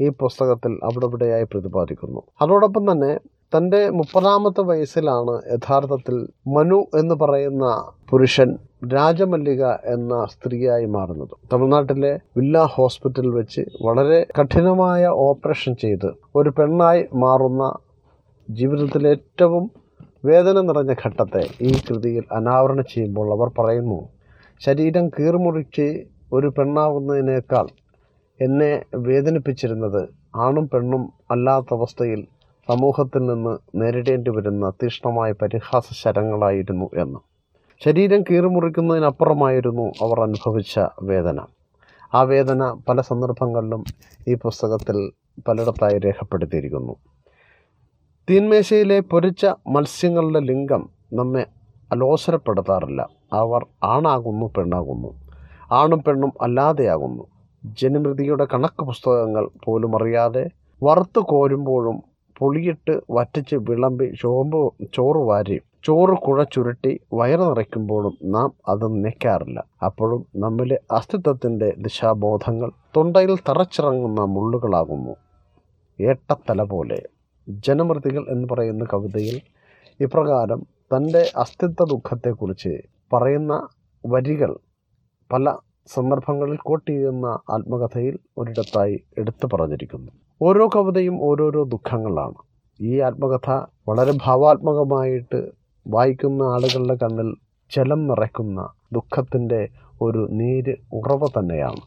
ഈ പുസ്തകത്തിൽ അവിടെ ഇവിടെയായി പ്രതിപാദിക്കുന്നു. അതോടൊപ്പം തന്നെ തന്റെ മുപ്പതാമത്തെ വയസ്സിലാണ് യഥാർത്ഥത്തിൽ മനു എന്ന് പറയുന്ന പുരുഷൻ രാജമല്ലിക എന്ന സ്ത്രീയായി മാറുന്നത്. തമിഴ്നാട്ടിലെ വില്ല ഹോസ്പിറ്റലിൽ വെച്ച് വളരെ കഠിനമായ ഓപ്പറേഷൻ ചെയ്ത് ഒരു പെണ്ണായി മാറുന്ന ജീവിതത്തിലെ ഏറ്റവും വേദന നിറഞ്ഞ ഘട്ടത്തെ ഈ കൃതിയിൽ അനാവരണം ചെയ്യുമ്പോൾ അവർ പറയുന്നു ശരീരം കീറുമുറിച്ച് ഒരു പെണ്ണാവുന്നതിനേക്കാൾ എന്നെ വേദനിപ്പിച്ചിരുന്നത് ആണും പെണ്ണും അല്ലാത്ത അവസ്ഥയിൽ സമൂഹത്തിൽ നിന്ന് നേരിടേണ്ടി വരുന്ന തീക്ഷ്ണമായ പരിഹാസ ശരങ്ങളായിരുന്നു എന്ന്. ശരീരം കീറിമുറിക്കുന്നതിനപ്പുറമായിരുന്നു അവർ അനുഭവിച്ച വേദന. ആ വേദന പല സന്ദർഭങ്ങളിലും ഈ പുസ്തകത്തിൽ പലയിടത്തായി രേഖപ്പെടുത്തിയിരിക്കുന്നു. തീന്മേശയിലെ പൊരിച്ച മത്സ്യങ്ങളുടെ ലിംഗം നമ്മെ അലോസരപ്പെടുത്താറില്ല. അവർ ആണാകുന്നു പെണ്ണാകുന്നു. ആണും പെണ്ണും അല്ലാതെയാകുന്നു. ജനമൃതിയുടെ കണക്ക് പുസ്തകങ്ങൾ പോലും അറിയാതെ വറുത്ത് കോരുമ്പോഴും പുളിയിട്ട് വറ്റിച്ച് വിളമ്പി ചോമ്പ് ചോറ് വാരി ചോറ് കുഴച്ചുരുട്ടി വയറ് നിറയ്ക്കുമ്പോഴും നാം അത് നിൽക്കാറില്ല അപ്പോഴും നമ്മിലെ അസ്തിത്വത്തിന്റെ ദിശാബോധങ്ങൾ തൊണ്ടയിൽ തറച്ചിറങ്ങുന്ന മുള്ളുകളാകുന്നു. ഏട്ടത്തല പോലെ. ജനമൃതികൾ എന്ന് പറയുന്ന കവിതയിൽ ഇപ്രകാരം തന്റെ അസ്തിത്വ ദുഃഖത്തെക്കുറിച്ച് പറയുന്ന വരികൾ പല സന്ദർഭങ്ങളിൽ കോട്ട് ചെയ്യുന്ന ആത്മകഥയിൽ ഒരിടത്തായി എടുത്തു പറഞ്ഞിരിക്കുന്നു. ഓരോ കവിതയും ഓരോരോ ദുഃഖങ്ങളാണ്. ഈ ആത്മകഥ വളരെ ഭാവാത്മകമായിട്ട് വായിക്കുന്ന ആളുകളുടെ കണ്ണിൽ ജലം നിറയ്ക്കുന്ന ദുഃഖത്തിന്റെ ഒരു നീര് ഉറവ തന്നെയാണ്.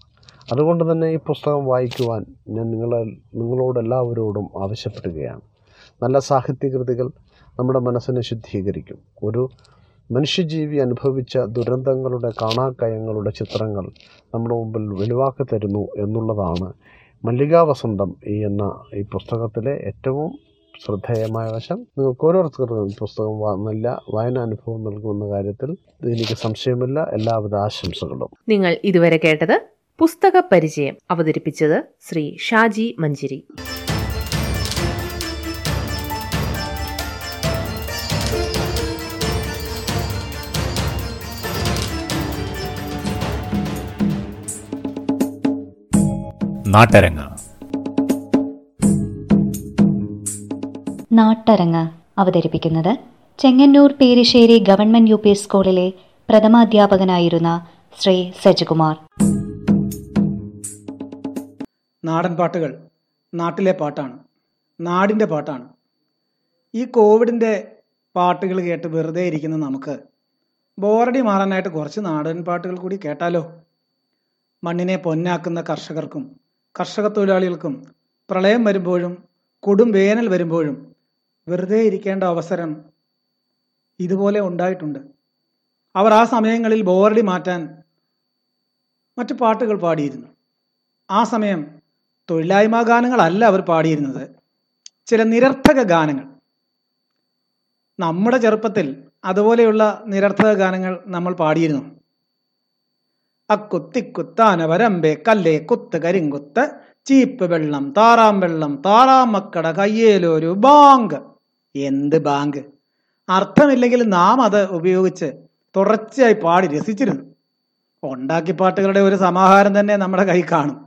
അതുകൊണ്ട് തന്നെ ഈ പുസ്തകം വായിക്കുവാൻ ഞാൻ നിങ്ങളെ നിങ്ങളോടെല്ലാവരോടും ആവശ്യപ്പെടുകയാണ്. നല്ല സാഹിത്യകൃതികൾ നമ്മുടെ മനസ്സിനെ ശുദ്ധീകരിക്കും. ഒരു മനുഷ്യജീവി അനുഭവിച്ച ദുരന്തങ്ങളുടെ കാണാക്കയങ്ങളുടെ ചിത്രങ്ങൾ നമ്മുടെ മുമ്പിൽ വെളിവാക്കി തരുന്നു എന്നുള്ളതാണ് മല്ലികാ വസന്തം ഈ എന്ന ഈ പുസ്തകത്തിലെ ഏറ്റവും ശ്രദ്ധേയമായ വശം. നിങ്ങൾക്ക് ഓരോരുത്തർക്കും പുസ്തകം നല്ല വായനാനുഭവം നൽകുമെന്ന കാര്യത്തിൽ എനിക്ക് സംശയമില്ല. എല്ലാവിധ ആശംസകളും. നിങ്ങൾ ഇതുവരെ കേട്ടത് പുസ്തക പരിചയം അവതരിപ്പിച്ചത് ശ്രീ ഷാജി മഞ്ചിരി. നാട്ടരങ്ങ്. നാട്ടരങ്ങ അവതരിപ്പിക്കുന്നത് Chengannur Perissery government U P സ്കൂളിലെ പ്രഥമാധ്യാപകനായിരുന്ന ശ്രീ സജികുമാർ. നാടൻ പാട്ടുകൾ നാട്ടിലെ പാട്ടാണ് നാടിന്റെ പാട്ടാണ്. ഈ കോവിഡിന്റെ പാട്ടുകൾ കേട്ട് വെറുതെ ഇരിക്കുന്ന നമുക്ക് ബോറടി മാറാനായിട്ട് കുറച്ച് നാടൻ പാട്ടുകൾ കൂടി കേട്ടാലോ? മണ്ണിനെ പൊന്നാക്കുന്ന കർഷകർക്കും കർഷക തൊഴിലാളികൾക്കും പ്രളയം വരുമ്പോഴും കൊടും വേനൽ വരുമ്പോഴും വെറുതെ ഇരിക്കേണ്ട അവസരം ഇതുപോലെ ഉണ്ടായിട്ടുണ്ട്. അവർ ആ സമയങ്ങളിൽ ബോറടി മാറ്റാൻ മറ്റ് പാട്ടുകൾ പാടിയിരുന്നു. ആ സമയം തൊഴിലായ്മ ഗാനങ്ങളല്ല അവർ പാടിയിരുന്നത്. ചില നിരർത്ഥക ഗാനങ്ങൾ. നമ്മുടെ ചെറുപ്പത്തിൽ അതുപോലെയുള്ള നിരർത്ഥക ഗാനങ്ങൾ നമ്മൾ പാടിയിരുന്നു. അക്കുത്തിക്കുത്താന വരമ്പേ കല്ലേ കുത്ത് കരിങ്കുത്ത്. ചീപ്പ് വെള്ളം താറാം വെള്ളം താറാം മക്കട കയ്യേലൊരു ബാങ്ക്. എന്ത് ബാങ്ക്? അർത്ഥമില്ലെങ്കിൽ നാം അത് ഉപയോഗിച്ച് തുടർച്ചയായി പാടി രസിച്ചിരുന്നു. ഉണ്ടാക്കി പാട്ടുകളുടെ ഒരു സമാഹാരം തന്നെ നമ്മുടെ കൈ കാണും.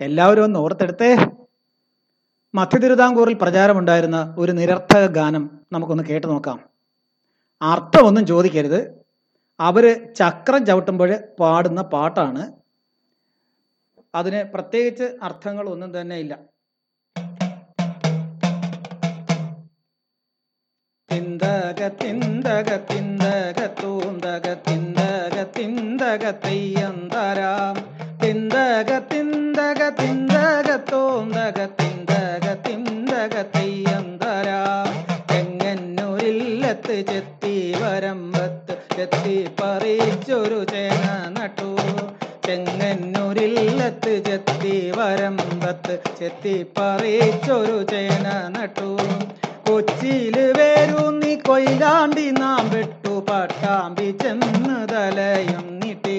എല്ലാവരും ഒന്ന് ഓർത്തെടുത്തേ. മധ്യ തിരുവിതാംകൂറിൽ പ്രചാരമുണ്ടായിരുന്ന ഒരു നിരർത്ഥക ഗാനം നമുക്കൊന്ന് കേട്ടു നോക്കാം. അർത്ഥമൊന്നും ചോദിക്കരുത്. അവർ ചക്രം ചവിട്ടുമ്പോൾ പാടുന്ന പാട്ടാണ്. അതിന് പ്രത്യേകിച്ച് അർത്ഥങ്ങളൊന്നും തന്നെ ഇല്ല. തിന്തക തിന്തക തിന്തക തൂന്തക തിന്തക തിന്തക തെയ്യന്തരാം. തിന്തക തിന്തക തിന്തക തൂന്തക തിന്തക തിന്തക തെയ്യന്തരാം. തെങ്ങ ചെത്തി ചെത്തി പറിച്ചൊരു ചേന നട്ടു. ചെങ്ങന്നൂരില്ലത്ത് ചെത്തി വരമ്പത്ത് ചെത്തി പറിച്ചൊരു ചേന നട്ടു. കൊച്ചിയിൽ വേരൂന്നി കൊയിലാണ്ടി നാം വെട്ടു. പട്ടാമ്പി ചെന്ന് തലയും നീട്ടി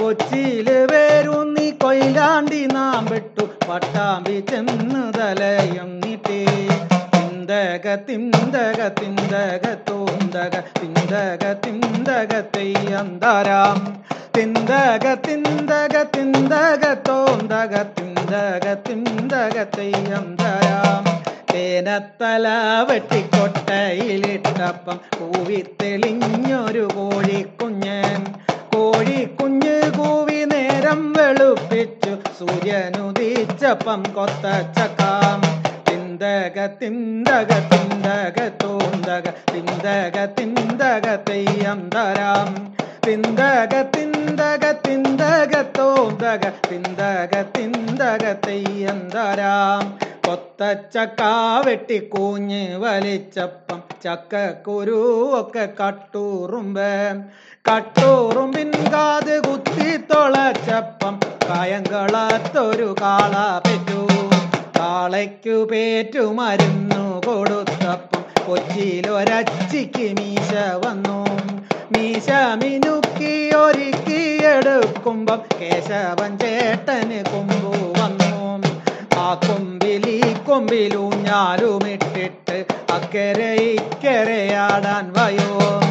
കൊച്ചിയിൽ വേരൂന്നി കൊയിലാണ്ടി നാം വെട്ടു. പട്ടാമ്പി ചെന്ന് തലയും തിന്തക തിന്തക തിന്തക തോന്തക തിന്തക തിന്തക തെയ്യന്തരാം. തിന്തക തിന്തക തിന്തക തോന്തക തിന്തക തിന്തക തെയ്യന്തരാം. തേനത്തല വെട്ടിക്കൊട്ടയിലിട്ടപ്പം കൂവി തെളിഞ്ഞൊരു കോഴിക്കുഞ്ഞൻ. കോഴിക്കുഞ്ഞ് കൂവി നേരം വെളുപ്പിച്ചു സൂര്യനുദിച്ചപ്പം കൊത്തച്ചക്കാം. തിന്തക തിന്തക തിന്തക തോന്തക തിന്തക തിന്തക തെയ്യം തരാം തിന്തക തിന്തക തിന്തക തോന്തക തിന്തക തിന്തക തെയ്യം തരാം കൊത്തച്ചക്ക വെട്ടിക്കൂഞ്ഞ് വലിച്ചപ്പം ചക്കക്കുരു ഒക്കെ കട്ടൂറുമ്പ്. കട്ടൂറുമ്പിൻ കാത് കുത്തി തൊളച്ചപ്പം കായങ്കളത്തൊരു കാള പെറ്റു. കാളയ്ക്കു പേറ്റു മരുന്നു കൊടുത്തപ്പം കൊച്ചിയിലൊരച്ചിക്ക് മീശ വന്നു. മീശ മിനുക്കി ഒരുക്കി എടുക്കുമ്പം കേശവൻ ചേട്ടന് കൊമ്പു വന്നു. ആ കൊമ്പിൽ ഈ കൊമ്പിലൂഞ്ഞാലുമിട്ടിട്ട് അക്കരെ ഇക്കരയാടാൻ വയോ.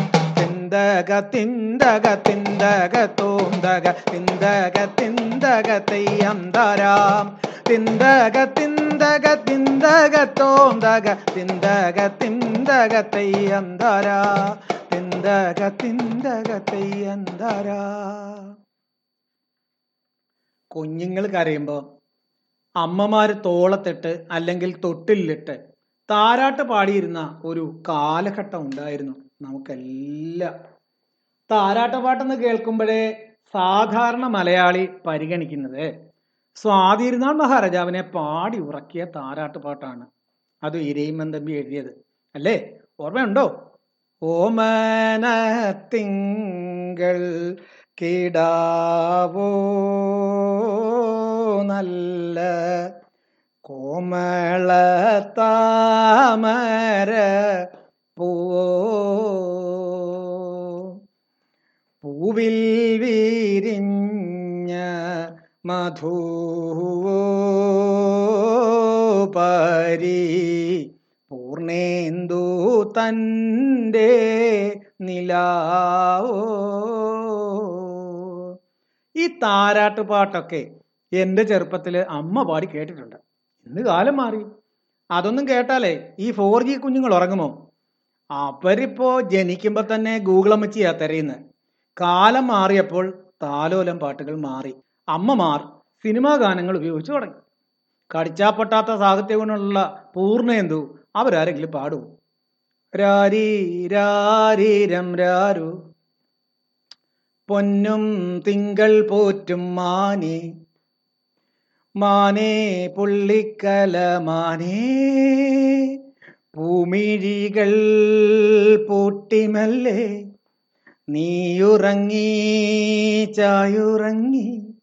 തിന്തക തിന്തക തിന്തക തോന്തക തിന്തക തിന്തക തെയ്യം തരാം. തിന്തക തിന്തക തിന്തക തോന്തക തിന്തക തിന്തക തെയ്യം തരാ. തിന്തക തിന്തക തെയ്യം തരാ. കുഞ്ഞുങ്ങൾ കരയുമ്പോൾ അമ്മമാർ തോളത്തിട്ട് അല്ലെങ്കിൽ തൊട്ടിലിട്ട് താരാട്ട് പാടിയിരുന്ന ഒരു കാലഘട്ടം ഉണ്ടായിരുന്നു. നമുക്കെല്ലാം താരാട്ടുപാട്ടെന്ന് കേൾക്കുമ്പോഴേ സാധാരണ മലയാളി പരിഗണിക്കുന്നത്. സ്വാതിരുന്നാൾ മഹാരാജാവിനെ പാടി ഉറക്കിയ താരാട്ടുപാട്ടാണ്. അത് ഇരയിമൻ തമ്പി എഴുതിയത്. അല്ലേ? ഓർമ്മയുണ്ടോ? ഓമന തിങ്കൾ കിടാവോ നല്ല കോമള താമര പൂവിൽ വീരിഞ്ഞ മധുവോ പരി പൂർണേന്ദു തന്റെ നിലാവോ? ഈ താരാട്ട് പാട്ടൊക്കെ എന്റെ ചെറുപ്പത്തിൽ അമ്മ പാടി കേട്ടിട്ടുണ്ട്. ഇന്ന് കാലം മാറി. അതൊന്നും കേട്ടാലേ ഈ ഫോർ ജി കുഞ്ഞുങ്ങൾ ഉറങ്ങുമോ? അവരിപ്പോ ജനിക്കുമ്പോ തന്നെ ഗൂഗിൾ അമ്മച്ചിയാ തിരയുന്നത് കാലം മാറിയപ്പോൾ താലോലം പാട്ടുകൾ മാറി. അമ്മമാർ സിനിമാ ഗാനങ്ങൾ ഉപയോഗിച്ചു തുടങ്ങി. കടിച്ചാപ്പൊട്ടാത്ത സാഹിത്യ ഗുണമുള്ള പൂർണേന്ദു അവരാരെങ്കിലും പാടൂ രാരി. പൊന്നും തിങ്കൾ പോറ്റും മാനേ. മാനേ പുള്ളിക്കല മാനേ. പൂമിഴികൾ പൂട്ടിമല്ലേ. നീയുറങ്ങി ചായുറങ്ങി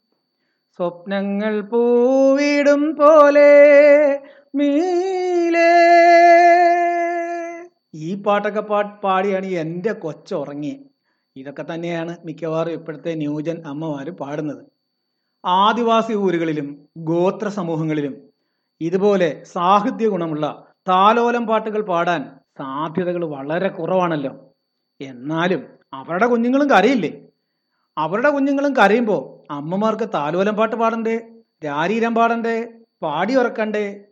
സ്വപ്നങ്ങൾ പൂവിടും പോലെ മീലേ. ഈ പാട്ടൊക്കെ പാട്ട് പാടിയാണ് എന്റെ കൊച്ചുറങ്ങി. ഇതൊക്കെ തന്നെയാണ് മിക്കവാറും ഇപ്പോഴത്തെ ന്യൂജൻ അമ്മമാർ പാടുന്നത്. ആദിവാസി ഊരുകളിലും ഗോത്ര സമൂഹങ്ങളിലും ഇതുപോലെ സാഹിത്യ ഗുണമുള്ള താലോലം പാട്ടുകൾ പാടാൻ സാധ്യതകൾ വളരെ കുറവാണല്ലോ. എന്നാലും അവരുടെ കുഞ്ഞുങ്ങളും കരയില്ലേ? അവരുടെ കുഞ്ഞുങ്ങളും കരയുമ്പോൾ അമ്മമാർക്ക് താലോലം പാട്ട് പാടണ്ടേ? രാരീരം പാടണ്ടേ? പാടി ഉറക്കണ്ടേ?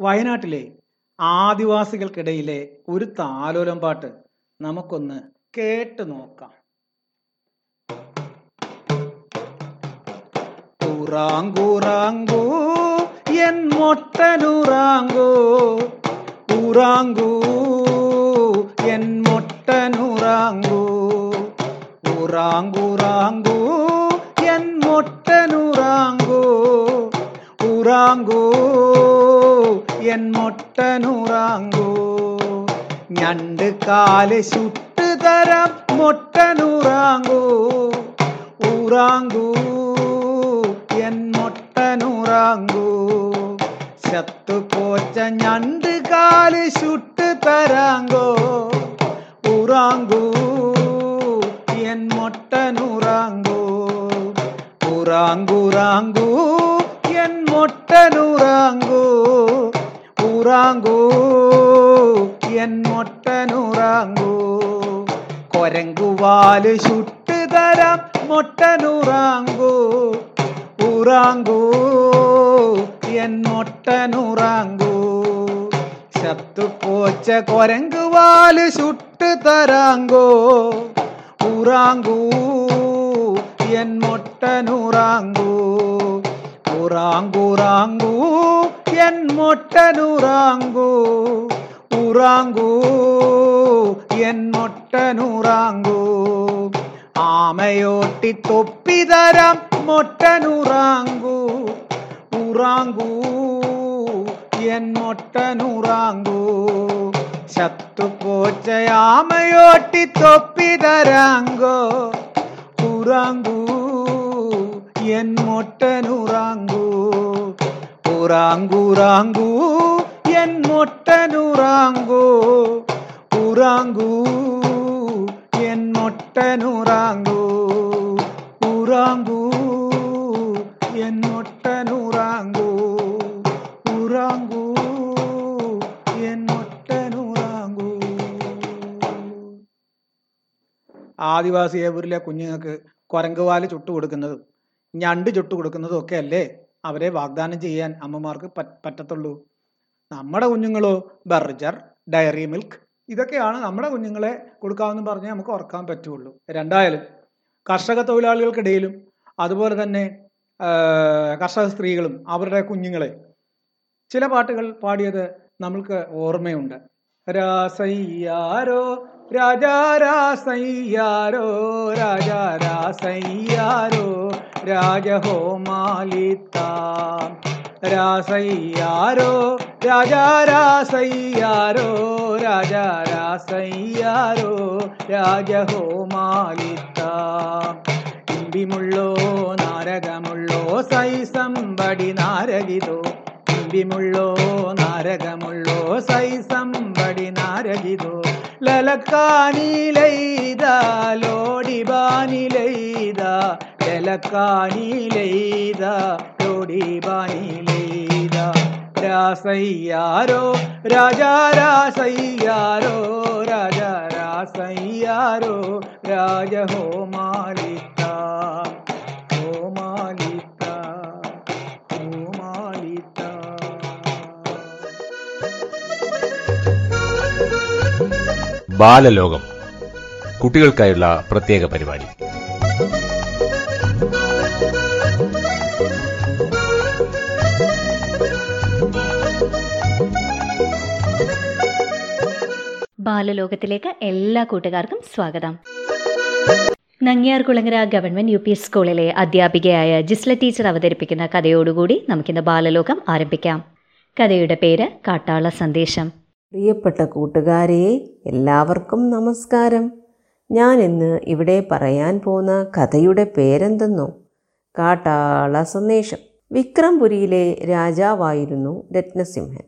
വയനാട്ടിലെ ആദിവാസികൾക്കിടയിലെ ഒരു താലോലം പാട്ട് നമുക്കൊന്ന് കേട്ട് നോക്കാം. ഉറാങ്കുറാങ്കു എൻ മൊട്ടനുറാങ്കൂ. ഉറാങ്കു എൻ മൊട്ടനുറാങ്കു. ഉറാങ്കുറാങ്കു എൻ മൊട്ടനുറാങ്കു ഉറാങ്കു എൻ മൊട്ടനുറാങ്കു ഞണ്ട് കാൽ ചുട്ട് തരാം മൊട്ടനുറാങ്കൂ ഊറാങ്കൂ എൻ മൊട്ടനുറാങ്കൂ ചത്തു പോച്ച ഞണ്ട് കാൽ ചുട്ട് തരാങ്കോ ഊറാങ്കൂ എൻ മൊട്ടനുറാങ്കൂ. ഊറാങ്കൂറാങ്കൂ എൻ മൊട്ടനുറാങ്കൂ. ഊറാങ്കൂ എൻ മൊട്ടനുറാങ്കൂ. കൊരങ്കുവാൽ ചുട്ട് തരാം മൊട്ടനുറാങ്കൂ. ഊറാങ്കൂ എൻ മൊട്ടനുറാങ്കൂ. ചത്തുപോച്ച കൊരങ്കുവാൽ ചുട്ട് തരാങ്കോ. ഊറാങ്കൂ എൻ മൊട്ടനുറാങ്കൂ. ഊറാങ്കൂറാങ്കൂ എൻ മൊട്ടനുറാങ്കൂ. ഊറാങ്കൂ എൻ മൊട്ടനുറാങ്കൂ. ആമയോട്ടി തൊപ്പി തരാം മൊട്ടനുറാങ്കൂ. ഉറാങ്കൂ എൻ മൊട്ടനുറാങ്കൂ. ചത്തുപോച്ചയാമയോട്ടി തൊപ്പി തരാങ്കോ ഉറാങ്കൂ എൻ മൊട്ടനുറാങ്കൂ. ഉറാങ്കൂറാങ്കൂ എൻ മൊട്ടനുറാങ്കൂ. ഉറാങ്കൂ എൻ മൊട്ടനുറാങ്കൂ. ഉറാങ്കൂ എൻ മൊട്ടനുറാങ്കൂ ആദിവാസി ഏവൂരിലെ കുഞ്ഞുങ്ങൾക്ക് കുരങ്കുവാൽ ചുട്ടു കൊടുക്കുന്നതും ഞണ്ട് ചുട്ടു കൊടുക്കുന്നതും ഒക്കെ അല്ലേ അവരെ വാഗ്ദാനം ചെയ്യാൻ അമ്മമാർക്ക് പറ്റ് പറ്റത്തുള്ളൂ. നമ്മുടെ കുഞ്ഞുങ്ങളോ ബർജർ ഡയറി മിൽക്ക് ഇതൊക്കെയാണ് നമ്മുടെ കുഞ്ഞുങ്ങളെ കൊടുക്കാമെന്ന് പറഞ്ഞാൽ നമുക്ക് ഉറക്കാൻ പറ്റുള്ളൂ. രണ്ടായാലും കർഷക തൊഴിലാളികൾക്കിടയിലും അതുപോലെ തന്നെ കർഷക സ്ത്രീകളും അവരുടെ കുഞ്ഞുങ്ങളെ ചില പാട്ടുകൾ പാടിയത് നമ്മൾക്ക് ഓർമ്മയുണ്ട്. രാസയ്യാരോ രാജാ രാസയ്യാരോ രാജാ രാസയ്യാരോ രാജഹോമാലിത്ത രാസയ്യാരോ രാജാ രാസയ്യാരോ രാജാ രാസയ്യാരോ രാജഹോമാലിത്ത ഇമ്പിമുള്ളോ നാരകമുള്ളോ സൈസമ്പടി നാരകിതോ ഇമ്പിമുള്ളോ നാരകമുള്ളോ സൈസമ്പടി നാരകിതോ ലലക്കാനിലെയ്ത ലോടിബാനിലെയ്ത ലലക്കാനിലെയ്ത ലോടിബാനിലെയ്ത രാസയ്യാരോ രാജാ രാസയ്യാരോ രാജാ രാസയ്യാരോ രാജഹോമാലിത്ത ഹോമാലിത്ത ഹോമാലിത്ത ബാലലോകം. കുട്ടികൾക്കായുള്ള പ്രത്യേക പരിപാടി. ബാലലോകത്തിലേക്ക് എല്ലാ കൂട്ടുകാർക്കും സ്വാഗതം. നങ്ങിയാർകുളങ്ങര ഗവൺമെന്റ് യു പി സ്കൂളിലെ അധ്യാപികയായ ജിസ്ല ടീച്ചർ അവതരിപ്പിക്കുന്ന കഥയോടുകൂടി നമുക്കിന്ന് ബാലലോകം ആരംഭിക്കാം. കഥയുടെ പേര് കാട്ടാള സന്ദേശം. പ്രിയപ്പെട്ട കൂട്ടുകാരെ എല്ലാവർക്കും നമസ്കാരം. ഞാൻ ഇന്ന് ഇവിടെ പറയാൻ പോകുന്ന കഥയുടെ പേരെന്തെന്നോ? കാട്ടാള സന്ദേശം. വിക്രംപുരിയിലെ രാജാവായിരുന്നു രത്നസിംഹൻ.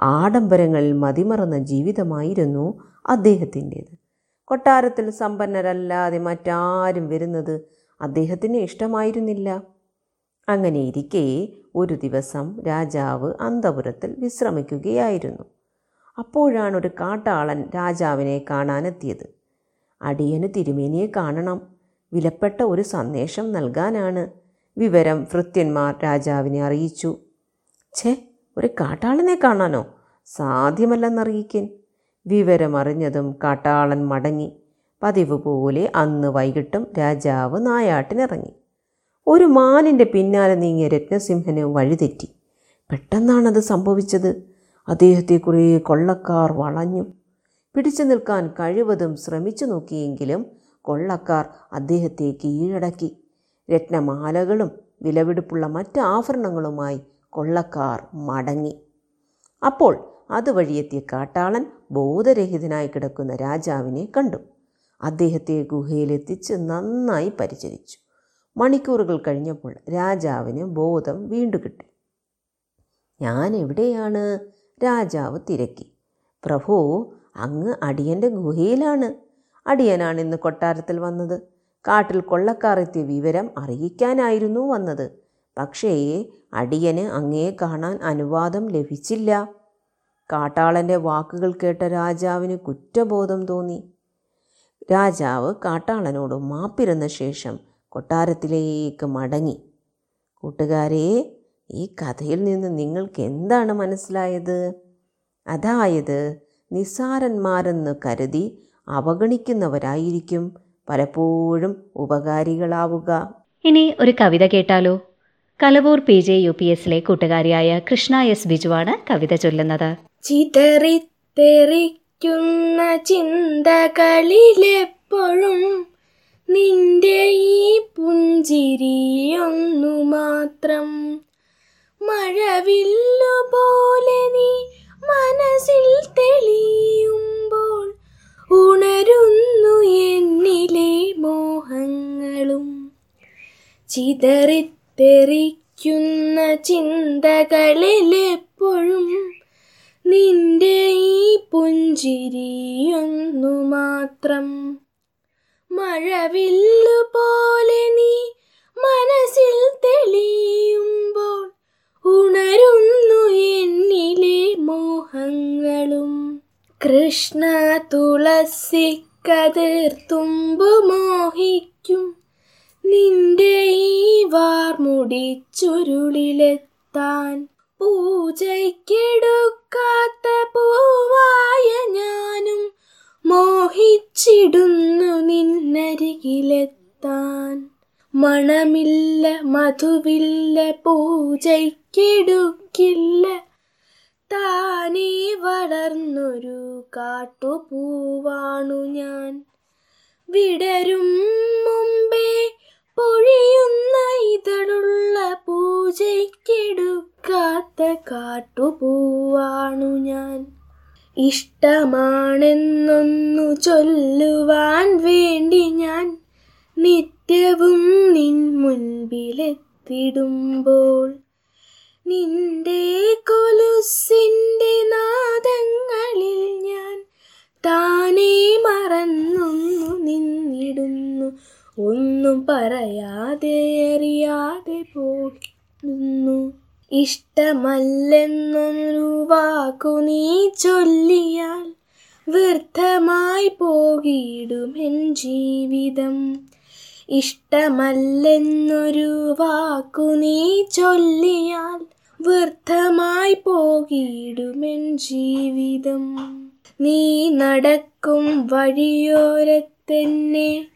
ആഡംബരങ്ങളിൽ മതിമറന്ന ജീവിതമായിരുന്നു അദ്ദേഹത്തിന്റേത്. കൊട്ടാരത്തിൽ സമ്പന്നരല്ലാതെ മറ്റാരും വരുന്നത് അദ്ദേഹത്തിന് ഇഷ്ടമായിരുന്നില്ല. അങ്ങനെ ഇരിക്കെ ഒരു ദിവസം രാജാവ് അന്തപുരത്തിൽ വിശ്രമിക്കുകയായിരുന്നു. അപ്പോഴാണ് ഒരു കാട്ടാളൻ രാജാവിനെ കാണാനെത്തിയത്. അടിയന് തിരുമേനിയെ കാണണം. വിലപ്പെട്ട ഒരു സന്ദേശം നൽകാനാണ് വിവരം ഭൃത്യന്മാർ രാജാവിനെ അറിയിച്ചു. ഛേ ഒരു കാട്ടാളനെ കാണാനോ? സാധ്യമല്ലെന്നറിയിക്കൻ. വിവരമറിഞ്ഞതും കാട്ടാളൻ മടങ്ങി. പതിവ് പോലെ അന്ന് വൈകിട്ടും രാജാവ് നായാട്ടിനിറങ്ങി. ഒരു മാനിന്റെ പിന്നാലെ നീങ്ങിയ രത്നസിംഹന് വഴിതെറ്റി. പെട്ടെന്നാണത് സംഭവിച്ചത്. അദ്ദേഹത്തെ കുറേ കൊള്ളക്കാർ വളഞ്ഞു. പിടിച്ചു നിൽക്കാൻ കഴിവതും ശ്രമിച്ചു നോക്കിയെങ്കിലും കൊള്ളക്കാർ അദ്ദേഹത്തെ കീഴടക്കി. രത്നമാലകളും വിലവെടുപ്പുള്ള മറ്റ് ആഭരണങ്ങളുമായി കൊള്ളക്കാർ മടങ്ങി. അപ്പോൾ അതുവഴിയെത്തിയ കാട്ടാളൻ ബോധരഹിതനായി കിടക്കുന്ന രാജാവിനെ കണ്ടു. അദ്ദേഹത്തെ ഗുഹയിലെത്തിച്ച് നന്നായി പരിചരിച്ചു. മണിക്കൂറുകൾ കഴിഞ്ഞപ്പോൾ രാജാവിന് ബോധം വീണ്ടു കിട്ടി ഞാൻ എവിടെയാണ് രാജാവ് തിരക്കി. പ്രഭു അങ്ങ് അടിയന്റെ ഗുഹയിലാണ്. അടിയനാണ് ഇന്ന് കൊട്ടാരത്തിൽ വന്നത്. കാട്ടിൽ കൊള്ളക്കാർ എത്തിയ വിവരം അറിയിക്കാനായിരുന്നു വന്നത്. പക്ഷേ അടിയന് അങ്ങേ കാണാൻ അനുവാദം ലഭിച്ചില്ല. കാട്ടാളന്റെ വാക്കുകൾ കേട്ട രാജാവിന് കുറ്റബോധം തോന്നി. രാജാവ് കാട്ടാളനോട് മാപ്പിരുന്ന ശേഷം കൊട്ടാരത്തിലേക്ക് മടങ്ങി. കൂട്ടുകാരെ ഈ കഥയിൽ നിന്ന് നിങ്ങൾക്ക് എന്താണ് മനസ്സിലായത്? അതായത് നിസ്സാരന്മാരെന്ന് കരുതി അവഗണിക്കുന്നവരായിരിക്കും പലപ്പോഴും ഉപകാരികളാവുക. ഇനി ഒരു കവിത കേട്ടാലോ? Kalavoor P J U P എസിലെ കൂട്ടുകാരിയായ കൃഷ്ണ എസ് ബിജുവാണ് കവിത ചൊല്ലുന്നത്. ചിതറിത്തെറിക്കുന്ന ചിന്തകളിലെപ്പോഴും നിന്റെ ഈ പുഞ്ചിരിയൊന്നു മാത്രം മഴവില്ലുപോലെ നീ മനസ്സിൽ തെളിയുമ്പോൾ ഉണരുന്നു എന്നിലെ മോഹങ്ങളും. ചിതറിത്തെറിക്കുന്ന ചിന്തകളിലെപ്പോഴും നിന്റെ ഈ പുഞ്ചിരിയൊന്നു മാത്രം. മഴവില്ലു പോലെ നീ മനസ്സിൽ തെളിയുമ്പോൾ ഉണരുന്നു എന്നിലെ മോഹങ്ങളും. കൃഷ്ണ തുളസി കതിർത്തുമ്പു മോഹിക്കും. നിന്റെ ഈ വാർമുടി ചുരുളിലെത്താൻ പൂജയ്ക്കെടുക്കാത്ത പൂവായ ഞാനും മോഹിച്ചിടുന്നു നിന്നരികിലെത്താൻ. മണമില്ല മധുവില്ല പൂജയ്ക്കെടുക്കില്ല താനേ വളർന്നൊരു കാട്ടുപൂവാണു ഞാൻ. വിടരും മുമ്പേ പൊഴിയുന്ന ഇതളുള്ള പൂജയ്ക്കെടുക്കാത്ത കാട്ടുപൂവാണു ഞാൻ. ഇഷ്ടമാണെന്നൊന്നു ചൊല്ലുവാൻ വേണ്ടി ഞാൻ നിത്യവും നിൻ മുൻപിലെത്തിടുമ്പോൾ നിന്റെ കൊലുസിന്റെ നാദങ്ങളിൽ ഞാൻ താനേ മറന്നൊന്നു നിന്നിടുന്നു. ഒന്നും പറയാതെ അറിയാതെ പോകുന്നു ഇഷ്ടമല്ലെന്നൊരു വാക്കു നീ ചൊല്ലിയാൽ വ്യർത്ഥമായി പോകിടുമെൻ ജീവിതം. ഇഷ്ടമല്ലെന്നൊരു വാക്കു നീ ചൊല്ലിയാൽ വ്യർത്ഥമായി പോകിടുമെൻ ജീവിതം. നീ നടക്കും വഴിയോരത്തെന്നെ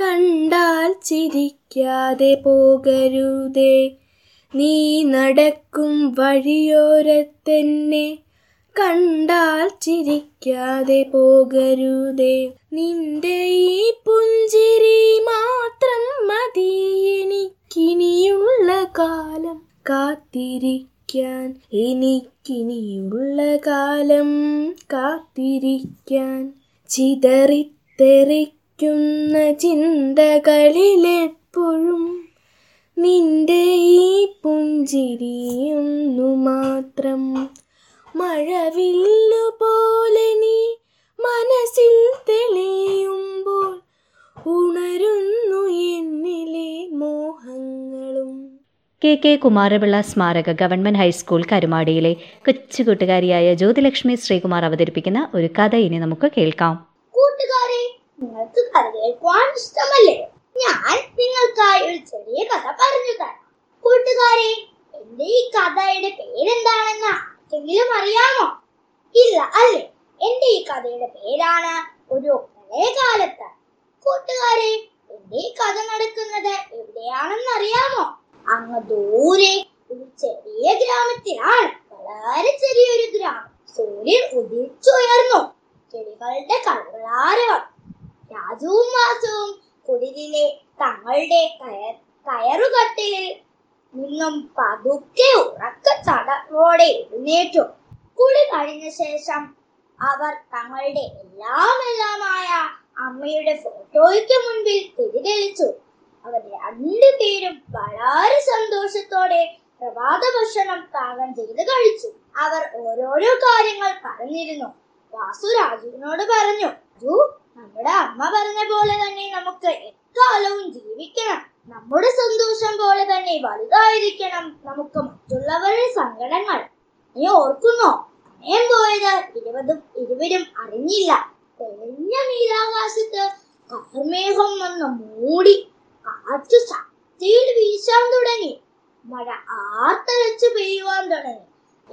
കണ്ടാൽ ചിരിക്കാതെ പോകരുതേ. നീ നടക്കും വഴിയോരത്തെന്നെ കണ്ടാൽ ചിരിക്കാതെ പോകരുതേ. നിന്റെ ഈ പുഞ്ചിരി മാത്രം മതി എനിക്കിനിയുള്ള കാലം. കാത്തിരിക്കാൻ എനിക്കിനിയുള്ള കാലം കാത്തിരിക്കാൻ ചിതറിത്തെറിക്കുന്ന ചിന്തകളിലെപ്പോഴും നിന്റെ ഈ പുഞ്ചിരിയൊന്നു മാത്രം മഴവില്ലു പോലെ നീ മനസ്സിൽ തെളിയുമ്പോൾ ഉണരുന്നു എന്നിലെ മോഹങ്ങളും കെ കെ കുമാരപിള്ള സ്മാരക ഗവൺമെന്റ് ഹൈസ്കൂൾ കരുമാടിയിലെ കൊച്ചു കൂട്ടുകാരിയായ ജ്യോതിലക്ഷ്മി ശ്രീകുമാർ അവതരിപ്പിക്കുന്ന ഒരു കഥ ഇനി നമുക്ക് കേൾക്കാം. കൂട്ടുകാരെ നിങ്ങൾക്ക് കഥ കേൾക്കുവാൻ ഞാൻ നിങ്ങൾക്കായി ഒരു ചെറിയ കഥ പറഞ്ഞു തരാം. കൂട്ടുകാരെ എന്റെ ഈ കഥയുടെ പേരെന്താണെന്ന് ആർക്കെങ്കിലും അറിയാമോ? ഇല്ല അല്ലേ? എന്റെ ഈ കഥയുടെ പേരാണ് ഒരു പ്രളയകാലത്ത്. കൂട്ടുകാരെ എന്റെ ഈ കഥ നടക്കുന്നത് എവിടെയാണെന്ന് അറിയാമോ? അങ്ങ് ദൂരെ ഒരു ചെറിയ ഗ്രാമത്തിലാണ് വളരെ ചെറിയൊരു ഗ്രാമം. സൂര്യൻ ഉദിച്ചുയർന്നു. ചെടികളുടെ കളകളാരവം രാജുവും വാസുവും കുടിലിലെ തങ്ങളുടെ കയർ കയറുകട്ടയിൽ നിന്നും പതുക്കെ ഉറക്ക ചടവോടെ എഴുന്നേറ്റു. കുളി കഴിഞ്ഞ ശേഷം അവർ തങ്ങളുടെ എല്ലാം എല്ലാമായ അമ്മയുടെ ഫോട്ടോയ്ക്ക് മുൻപിൽ തിരിതെളിച്ചു. അവർ രണ്ടുപേരും വളരെ സന്തോഷത്തോടെ പ്രഭാത ഭക്ഷണം പാകം ചെയ്ത് കഴിച്ചു. അവർ ഓരോരോ കാര്യങ്ങൾ പറഞ്ഞിരുന്നു. വാസു രാജുവിനോട് പറഞ്ഞു രാജു നമ്മുടെ അമ്മ പറഞ്ഞ പോലെ തന്നെ നമുക്ക് എക്കാലവും ജീവിക്കണം. നമ്മുടെ സന്തോഷം പോലെ തന്നെ വലുതായിരിക്കണം നമുക്ക് മറ്റുള്ളവരുടെ സങ്കടങ്ങൾ. നീ ഓർക്കുന്നോ? സമയം പോയത് ഇരുപതും ഇരുവരും അറിഞ്ഞില്ല. തെളിഞ്ഞ നീലാകാശത്ത് കാർമേഘം വന്ന് മൂടി കാറ്റ് ശക്തിയിൽ വീശാൻ തുടങ്ങി. മഴ ആർത്തലച്ച് പെയ്യുവാൻ തുടങ്ങി.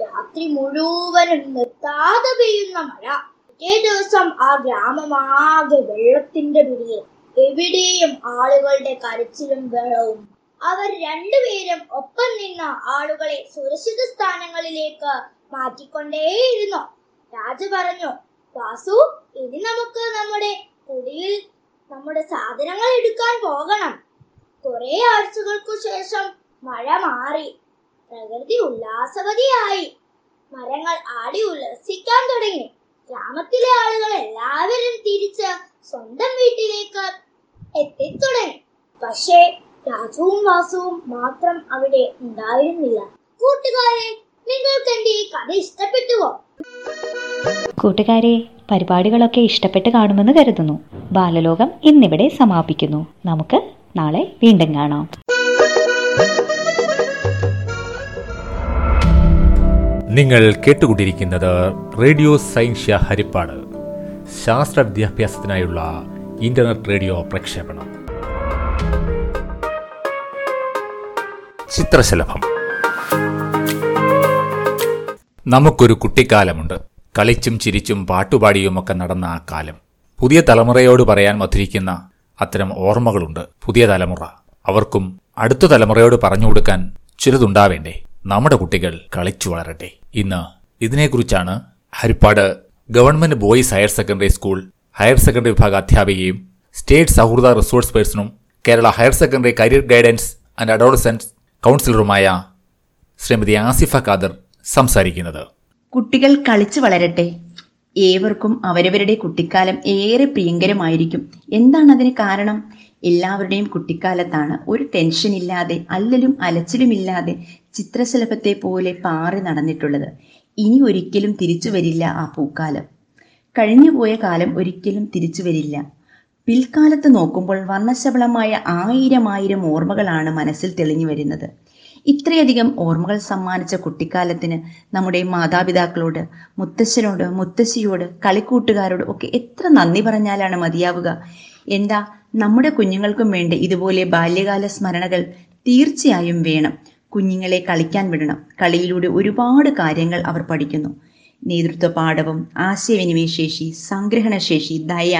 രാത്രി മുഴുവനും നിർത്താതെ പെയ്യുന്ന മഴ. പിറ്റേ ദിവസം ആ ഗ്രാമമാകെ വെള്ളത്തിന്റെ പിടിയിൽ എവിടെയും ആളുകളുടെ കരച്ചിലും വെള്ളവും. അവർ രണ്ടുപേരും ഒപ്പം നിന്ന ആളുകളെ സുരക്ഷിത സ്ഥാനങ്ങളിലേക്ക് മാറ്റിക്കൊണ്ടേയിരുന്നു. രാജ പറഞ്ഞു വാസു ഇനി നമുക്ക് നമ്മുടെ കുടിയിൽ നമ്മുടെ സാധനങ്ങൾ എടുക്കാൻ പോകണം. കുറെ ആഴ്ചകൾക്കു ശേഷം മഴ മാറി. പ്രകൃതി ഉല്ലാസവതിയായി. മരങ്ങൾ ആടി ഉല്ലസിക്കാൻ തുടങ്ങി. ഗ്രാമത്തിലെ ആളുകൾ എല്ലാവരും തിരിച്ച് സ്വന്തം വീട്ടിലേക്ക് എത്തിത്തുടങ്ങി. പക്ഷേ രാജുവും വാസുവും മാത്രം അവിടെ ഉണ്ടായിരുന്നില്ല. കൂട്ടുകാരെ നിങ്ങൾക്ക് എന്റെ ഈ കഥ ഇഷ്ടപ്പെട്ടുവോ? കൂട്ടുകാരെ പരിപാടികളൊക്കെ ഇഷ്ടപ്പെട്ട് കാണുമെന്ന് കരുതുന്നു. ബാലലോകം ഇന്നിവിടെ സമാപിക്കുന്നു. നമുക്ക് നാളെ വീണ്ടും കാണാം. നിങ്ങൾ കേട്ടുകൊണ്ടിരിക്കുന്നത് റേഡിയോ സൈൻഷ്യ ഹരിപ്പാട്. ശാസ്ത്ര വിദ്യാഭ്യാസത്തിനായുള്ള ഇന്റർനെറ്റ് റേഡിയോ പ്രക്ഷേപണം. ചിത്രശലഭം. നമുക്കൊരു കുട്ടിക്കാലമുണ്ട്. കളിച്ചും ചിരിച്ചും പാട്ടുപാടിയുമൊക്കെ നടന്ന ആ കാലം. പുതിയ തലമുറയോട് പറയാൻ മധുരിക്കുന്ന അത്തരം ഓർമ്മകളുണ്ട്. പുതിയ തലമുറ. അവർക്കും അടുത്ത തലമുറയോട് പറഞ്ഞു കൊടുക്കാൻ ചിലതുണ്ടാവേണ്ടേ? നമ്മുടെ കുട്ടികൾ കളിച്ചു വളരട്ടെ. ഇന്ന് ഇതിനെക്കുറിച്ചാണ് Haripad government boys higher secondary school higher secondary വിഭാഗ അധ്യാപികയും സ്റ്റേറ്റ് സൗഹൃദ resource പേഴ്സണും Kerala higher secondary career guidance and adolescence കൗൺസിലറുമായ Shrimati Asifa Khader സംസാരിക്കുന്നത്. കുട്ടികൾ കളിച്ചു വളരട്ടെ. ഏവർക്കും അവരവരുടെ കുട്ടിക്കാലം ഏറെ പ്രിയങ്കരമായിരിക്കും. എന്താണ് അതിന് കാരണം? എല്ലാവരുടെയും കുട്ടിക്കാലത്താണ് ഒരു ടെൻഷൻ ഇല്ലാതെ അല്ലലും അലച്ചിലുമില്ലാതെ ചിത്രശലഭത്തെ പോലെ പാറി നടന്നിട്ടുള്ളത്. ഇനി ഒരിക്കലും തിരിച്ചു വരില്ല ആ പൂക്കാലം. കഴിഞ്ഞുപോയ കാലം ഒരിക്കലും തിരിച്ചു വരില്ല. പിൽക്കാലത്ത് നോക്കുമ്പോൾ വർണശബളമായ ആയിരം ആയിരം ഓർമ്മകളാണ് മനസ്സിൽ തെളിഞ്ഞു വരുന്നത്. ഇത്രയധികം ഓർമ്മകൾ സമ്മാനിച്ച കുട്ടിക്കാലത്തിന് നമ്മുടെ മാതാപിതാക്കളോട് മുത്തശ്ശനോട് മുത്തശ്ശിയോട് കളിക്കൂട്ടുകാരോട് ഒക്കെ എത്ര നന്ദി പറഞ്ഞാലാണ് മതിയാവുക. എന്താ നമ്മുടെ കുഞ്ഞുങ്ങൾക്കും വേണ്ട ഇതുപോലെ ബാല്യകാല സ്മരണകൾ തീർച്ചയായും വേണം. കുഞ്ഞുങ്ങളെ കളിക്കാൻ വിടണം. കളിയിലൂടെ ഒരുപാട് കാര്യങ്ങൾ അവർ പഠിക്കുന്നു. നേതൃത്വ പാഠവും ആശയവിനിമയ ശേഷി സംഗ്രഹണശേഷി ദയ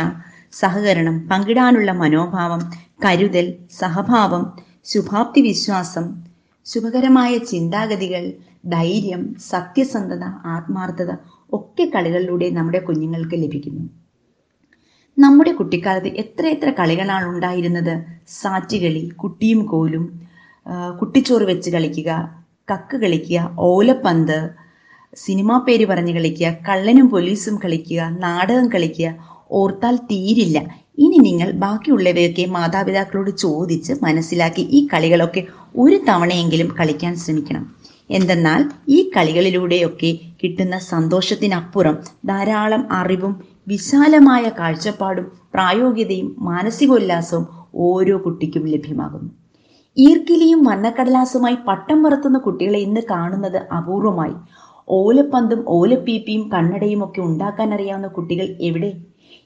സഹകരണം പങ്കിടാനുള്ള മനോഭാവം കരുതൽ സഹഭാവം ശുഭാപ്തി വിശ്വാസം ശുഭകരമായ ചിന്താഗതികൾ ധൈര്യം സത്യസന്ധത ആത്മാർത്ഥത ഒക്കെ കളികളിലൂടെ നമ്മുടെ കുഞ്ഞുങ്ങൾക്ക് ലഭിക്കുന്നു. നമ്മുടെ കുട്ടിക്കാലത്ത് എത്രയെത്ര കളികളാണ് ഉണ്ടായിരുന്നത്? സാറ്റുകളി കുട്ടിയും കോലും കുട്ടിച്ചോറ് വെച്ച് കളിക്കുക കക്ക് കളിക്കുക ഓലപ്പന്ത് സിനിമാ പേര് പറഞ്ഞ് കളിക്കുക കള്ളനും പോലീസും കളിക്കുക നാടകം കളിക്കുക ഓർത്താൽ തീരില്ല. ഇനി നിങ്ങൾ ബാക്കിയുള്ളവയൊക്കെ മാതാപിതാക്കളോട് ചോദിച്ച് മനസ്സിലാക്കി ഈ കളികളൊക്കെ ഒരു തവണയെങ്കിലും കളിക്കാൻ ശ്രമിക്കണം. എന്തെന്നാൽ ഈ കളികളിലൂടെയൊക്കെ കിട്ടുന്ന സന്തോഷത്തിനപ്പുറം ധാരാളം അറിവും വിശാലമായ കാഴ്ചപ്പാടും പ്രായോഗികതയും മാനസികോല്ലാസവും ഓരോ കുട്ടിക്കും ലഭ്യമാകുന്നു. ഈർക്കിലിയും വർണക്കടലാസുമായി പട്ടം പറത്തുന്ന കുട്ടികളെ ഇന്ന് കാണുന്നത് അപൂർവമായി. ഓലപ്പന്തും ഓലപ്പീപ്പിയും കണ്ണടയും ഒക്കെ ഉണ്ടാക്കാൻ അറിയാവുന്ന കുട്ടികൾ എവിടെ?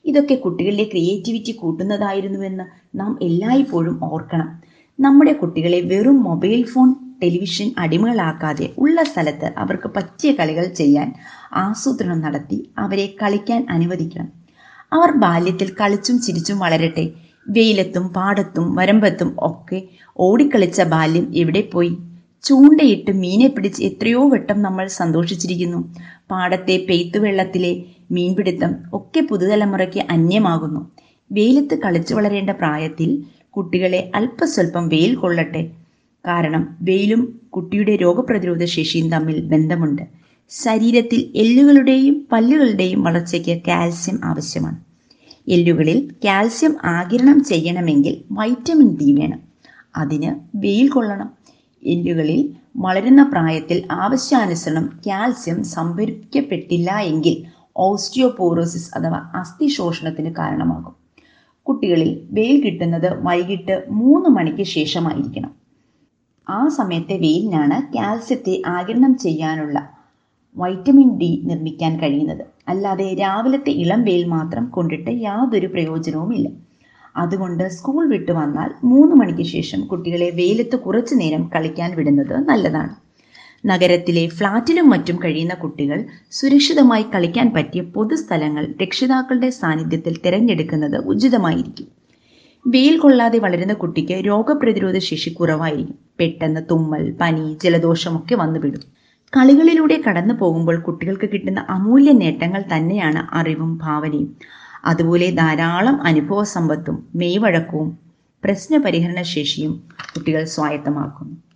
ഇതൊക്കെ കുട്ടികളിലെ ക്രിയേറ്റിവിറ്റി കൂട്ടുന്നതായിരുന്നുവെന്ന് നാം എല്ലായ്പ്പോഴും ഓർക്കണം. നമ്മുടെ കുട്ടികളെ വെറും മൊബൈൽ ഫോൺ ടെലിവിഷൻ അടിമകളാക്കാതെ ഉള്ള സ്ഥലത്ത് അവർക്ക് പറ്റിയ കളികൾ ചെയ്യാൻ ആസൂത്രണം നടത്തി അവരെ കളിക്കാൻ അനുവദിക്കണം. അവർ ബാല്യത്തിൽ കളിച്ചും ചിരിച്ചും വളരട്ടെ. വെയിലത്തും പാടത്തും വരമ്പത്തും ഒക്കെ ഓടിക്കളിച്ച ബാല്യം എവിടെ പോയി? ചൂണ്ടയിട്ട് മീനെ പിടിച്ച് എത്രയോ വട്ടം നമ്മൾ സന്തോഷിച്ചിരിക്കുന്നു. പാടത്തെ പെയ്ത്തുവെള്ളത്തിലെ മീൻപിടുത്തം ഒക്കെ പുതുതലമുറയ്ക്ക് അന്യമാകുന്നു. വെയിലത്ത് കളിച്ചു വളരേണ്ട പ്രായത്തിൽ കുട്ടികളെ അല്പസ്വല്പം വെയിൽ കൊള്ളട്ടെ. കാരണം വെയിലും കുട്ടിയുടെ രോഗപ്രതിരോധ ശേഷിയും തമ്മിൽ ബന്ധമുണ്ട്. ശരീരത്തിൽ എല്ലുകളുടെയും പല്ലുകളുടെയും വളർച്ചയ്ക്ക് കാൽസ്യം ആവശ്യമാണ്. എല്ലുകളിൽ കാൽസ്യം ആകിരണം ചെയ്യണമെങ്കിൽ വൈറ്റമിൻ ഡി വേണം. അതിന് വെയിൽ കൊള്ളണം. എല്ലുകളിൽ വളരുന്ന പ്രായത്തിൽ ആവശ്യാനുസരണം കാൽസ്യം സംഭരിക്കപ്പെട്ടില്ല എങ്കിൽ ഓസ്റ്റിയോപോറോസിസ് അഥവാ അസ്ഥിശോഷണത്തിന് കാരണമാകും. കുട്ടികളിൽ വെയിൽ കിട്ടുന്നത് വൈകിട്ട് മൂന്ന് മണിക്ക് ശേഷമായിരിക്കണം. ആ സമയത്തെ വെയിലിനാണ് കാൽസ്യത്തെ ആകിരണം ചെയ്യാനുള്ള വൈറ്റമിൻ ഡി നിർമ്മിക്കാൻ കഴിയുന്നത്. അല്ലാതെ രാവിലത്തെ ഇളം വെയിൽ മാത്രം കൊണ്ടിട്ട് യാതൊരു പ്രയോജനവുമില്ല. അതുകൊണ്ട് സ്കൂൾ വിട്ടു വന്നാൽ മൂന്ന് മണിക്ക് ശേഷം കുട്ടികളെ വെയിലത്ത് കുറച്ചു നേരം കളിക്കാൻ വിടുന്നത് നല്ലതാണ്. നഗരത്തിലെ ഫ്ളാറ്റിലും മറ്റും കഴിയുന്ന കുട്ടികൾ സുരക്ഷിതമായി കളിക്കാൻ പറ്റിയ പൊതുസ്ഥലങ്ങൾ രക്ഷിതാക്കളുടെ സാന്നിധ്യത്തിൽ തിരഞ്ഞെടുക്കുന്നത് ഉചിതമായിരിക്കും. വെയിൽ കൊള്ളാതെ വളരുന്ന കുട്ടിക്ക് രോഗപ്രതിരോധ ശേഷി കുറവായിരിക്കും. പെട്ടെന്ന് തുമ്മൽ പനി ജലദോഷമൊക്കെ വന്നുവിടും. കളികളിലൂടെ കടന്നു പോകുമ്പോൾ കുട്ടികൾക്ക് കിട്ടുന്ന അമൂല്യ നേട്ടങ്ങൾ തന്നെയാണ് അറിവും ഭാവനയും. അതുപോലെ ധാരാളം അനുഭവ സമ്പത്തും മെയ്വഴക്കവും പ്രശ്നപരിഹരണ ശേഷിയും കുട്ടികൾ സ്വായത്തമാക്കുന്നു.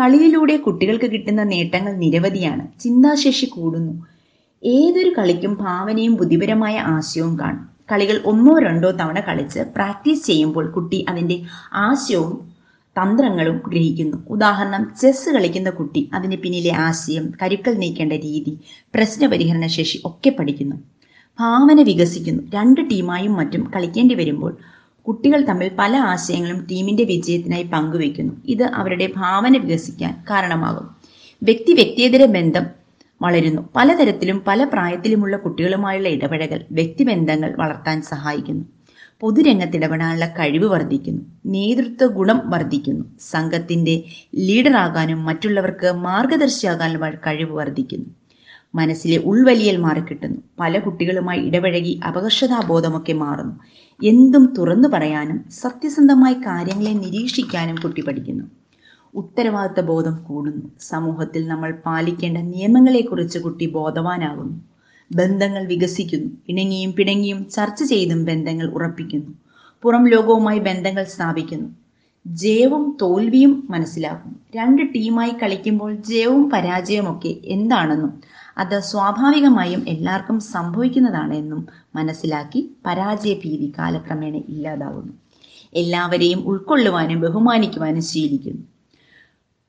കളിയിലൂടെ കുട്ടികൾക്ക് കിട്ടുന്ന നേട്ടങ്ങൾ നിരവധിയാണ്. ചിന്താശേഷി കൂടുന്നു. ഏതൊരു കളിക്കും ഭാവനയും ബുദ്ധിപരമായ ആശയവും കാണും. കളികൾ ഒന്നോ രണ്ടോ തവണ കളിച്ച് പ്രാക്ടീസ് ചെയ്യുമ്പോൾ കുട്ടി അതിന്റെ ആശയവും തന്ത്രങ്ങളും ഗ്രഹിക്കുന്നു. ഉദാഹരണം ചെസ് കളിക്കുന്ന കുട്ടി അതിന് പിന്നിലെ ആശയം കരുക്കൾ നീക്കേണ്ട രീതി പ്രശ്നപരിഹരണ ശേഷി ഒക്കെ പഠിക്കുന്നു. ഭാവന വികസിക്കുന്നു. രണ്ട് ടീമായും മറ്റും കളിക്കേണ്ടി വരുമ്പോൾ കുട്ടികൾ തമ്മിൽ പല ആശയങ്ങളും ടീമിന്റെ വിജയത്തിനായി പങ്കുവെക്കുന്നു ഇത് അവരുടെ ഭാവന വികസിക്കാൻ കാരണമാകും. വ്യക്തി വ്യക്തിയേതര ബന്ധം വളരുന്നു. പലതരത്തിലും പല പ്രായത്തിലുമുള്ള കുട്ടികളുമായുള്ള ഇടപഴകൽ വ്യക്തിബന്ധങ്ങൾ വളർത്താൻ സഹായിക്കുന്നു. പൊതുരംഗത്ത് ഇടപെടാനുള്ള കഴിവ് വർദ്ധിക്കുന്നു. നേതൃത്വ ഗുണം വർദ്ധിക്കുന്നു. സംഘത്തിന്റെ ലീഡറാകാനും മറ്റുള്ളവർക്ക് മാർഗദർശിയാകാനുള്ള കഴിവ് വർദ്ധിക്കുന്നു. മനസ്സിലെ ഉൾവലിയൽ മാറിക്കിട്ടുന്നു പല കുട്ടികളുമായി ഇടപഴകി അപകർഷതാബോധമൊക്കെ മാറുന്നു. എന്തും തുറന്നു പറയാനും സത്യസന്ധമായി കാര്യങ്ങളെ നിരീക്ഷിക്കാനും കുട്ടി പഠിക്കുന്നു. ഉത്തരവാദിത്ത ബോധം കൂടുന്നു. സമൂഹത്തിൽ നമ്മൾ പാലിക്കേണ്ട നിയമങ്ങളെക്കുറിച്ച് കുട്ടി ബോധവാനാകുന്നു. ബന്ധങ്ങൾ വികസിക്കുന്നു. ഇണങ്ങിയും പിണങ്ങിയും ചർച്ച ചെയ്തും ബന്ധങ്ങൾ ഉറപ്പിക്കുന്നു. പുറം ലോകവുമായി ബന്ധങ്ങൾ സ്ഥാപിക്കുന്നു. ജയവും തോൽവിയും മനസ്സിലാക്കുന്നു. രണ്ട് ടീമായി കളിക്കുമ്പോൾ ജയവും പരാജയമൊക്കെ എന്താണെന്നും അത് സ്വാഭാവികമായും എല്ലാവർക്കും സംഭവിക്കുന്നതാണ് എന്നും മനസ്സിലാക്കി പരാജയ ഭീതി കാലക്രമേണ ഇല്ലാതാകുന്നു എല്ലാവരെയും ഉൾക്കൊള്ളുവാനും ബഹുമാനിക്കുവാനും ശീലിക്കുന്നു.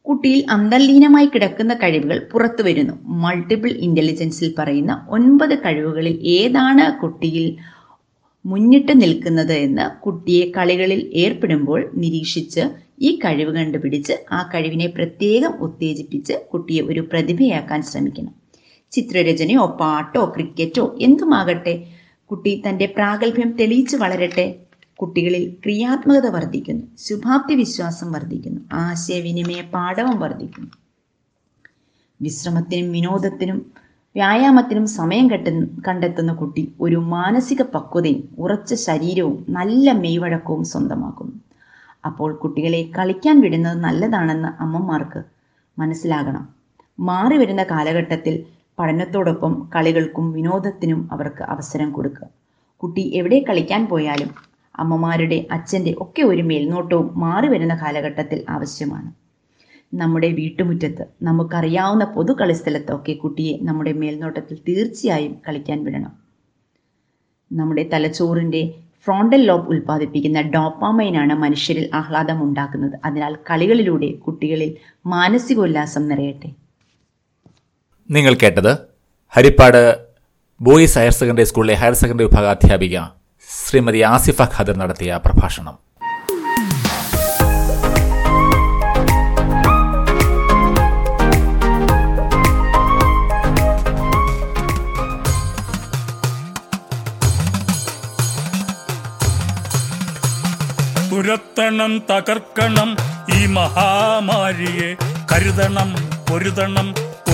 കുട്ടിയിൽ അന്തർലീനമായി കിടക്കുന്ന കഴിവുകൾ പുറത്തു വരുന്നു. മൾട്ടിപ്പിൾ ഇന്റലിജൻസിൽ പറയുന്ന ഒൻപത് കഴിവുകളിൽ ഏതാണ് കുട്ടിയിൽ മുന്നിട്ട് നിൽക്കുന്നത് എന്ന് കുട്ടിയെ കളികളിൽ ഏർപ്പെടുമ്പോൾ നിരീക്ഷിച്ച് ഈ കഴിവ് കണ്ടുപിടിച്ച് ആ കഴിവിനെ പ്രത്യേകം ഉത്തേജിപ്പിച്ച് കുട്ടിയെ ഒരു പ്രതിഭയാക്കാൻ ശ്രമിക്കണം. ചിത്രരചനയോ പാട്ടോ ക്രിക്കറ്റോ എന്തുമാകട്ടെ കുട്ടി തന്റെ പ്രാഗൽഭ്യം തെളിയിച്ചു വളരട്ടെ കുട്ടികളിൽ ക്രിയാത്മകത വർദ്ധിക്കുന്നു ശുഭാപ്തി വിശ്വാസം വർദ്ധിക്കുന്നു ആശയവിനിമയ പാഠവും വർദ്ധിക്കുന്നു. വിശ്രമത്തിനും വിനോദത്തിനും വ്യായാമത്തിനും സമയം കെട്ടുന്ന കണ്ടെത്തുന്ന കുട്ടി ഒരു മാനസിക പക്വതയും ഉറച്ച ശരീരവും നല്ല മെയ്വഴക്കവും സ്വന്തമാക്കുന്നു. അപ്പോൾ കുട്ടികളെ കളിക്കാൻ വിടുന്നത് നല്ലതാണെന്ന് അമ്മമാർക്ക് മനസ്സിലാകണം. മാറി വരുന്ന കാലഘട്ടത്തിൽ പഠനത്തോടൊപ്പം കളികൾക്കും വിനോദത്തിനും അവർക്ക് അവസരം കൊടുക്കുക കുട്ടി എവിടെ കളിക്കാൻ പോയാലും അമ്മമാരുടെ അച്ഛന്റെ ഒക്കെ ഒരു മേൽനോട്ടവും മാറി വരുന്ന കാലഘട്ടത്തിൽ ആവശ്യമാണ്. നമ്മുടെ വീട്ടുമുറ്റത്ത് നമുക്കറിയാവുന്ന പൊതു കളിസ്ഥലത്തൊക്കെ കുട്ടിയെ നമ്മുടെ മേൽനോട്ടത്തിൽ തീർച്ചയായും കളിക്കാൻ വിടണം. നമ്മുടെ തലച്ചോറിന്റെ ഫ്രോണ്ടൽ ലോബ് ഉൽപ്പാദിപ്പിക്കുന്ന ഡോപ്പാമൈനാണ് മനുഷ്യരിൽ ആഹ്ലാദം ഉണ്ടാക്കുന്നത്. അതിനാൽ കളികളിലൂടെ കുട്ടികളിൽ മാനസികോല്ലാസം നിറയട്ടെ. നിങ്ങൾ കേട്ടത് ഹരിപ്പാട് ബോയ്സ് ഹയർ സെക്കൻഡറി സ്കൂളിലെ ഹയർ സെക്കൻഡറി വിഭാഗ അധ്യാപിക ശ്രീമതി ആസിഫ ഖാദർ നടത്തിയ പ്രഭാഷണം. തുരത്തണം തകർക്കണം ഈ മഹാമാരിയെ. കരുതണം പൊരുതണം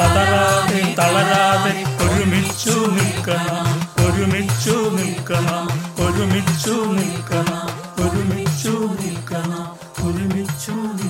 പതറാതെ തളരാതെ ഒരുമിച്ചു നിൽക്കണം ഒരുമിച്ചു നിൽക്കണം ഒരുമിച്ചു നിൽക്കണം ഒരുമിച്ചു നിൽക്കണം ഒരുമിച്ചു നിൽക്കണം.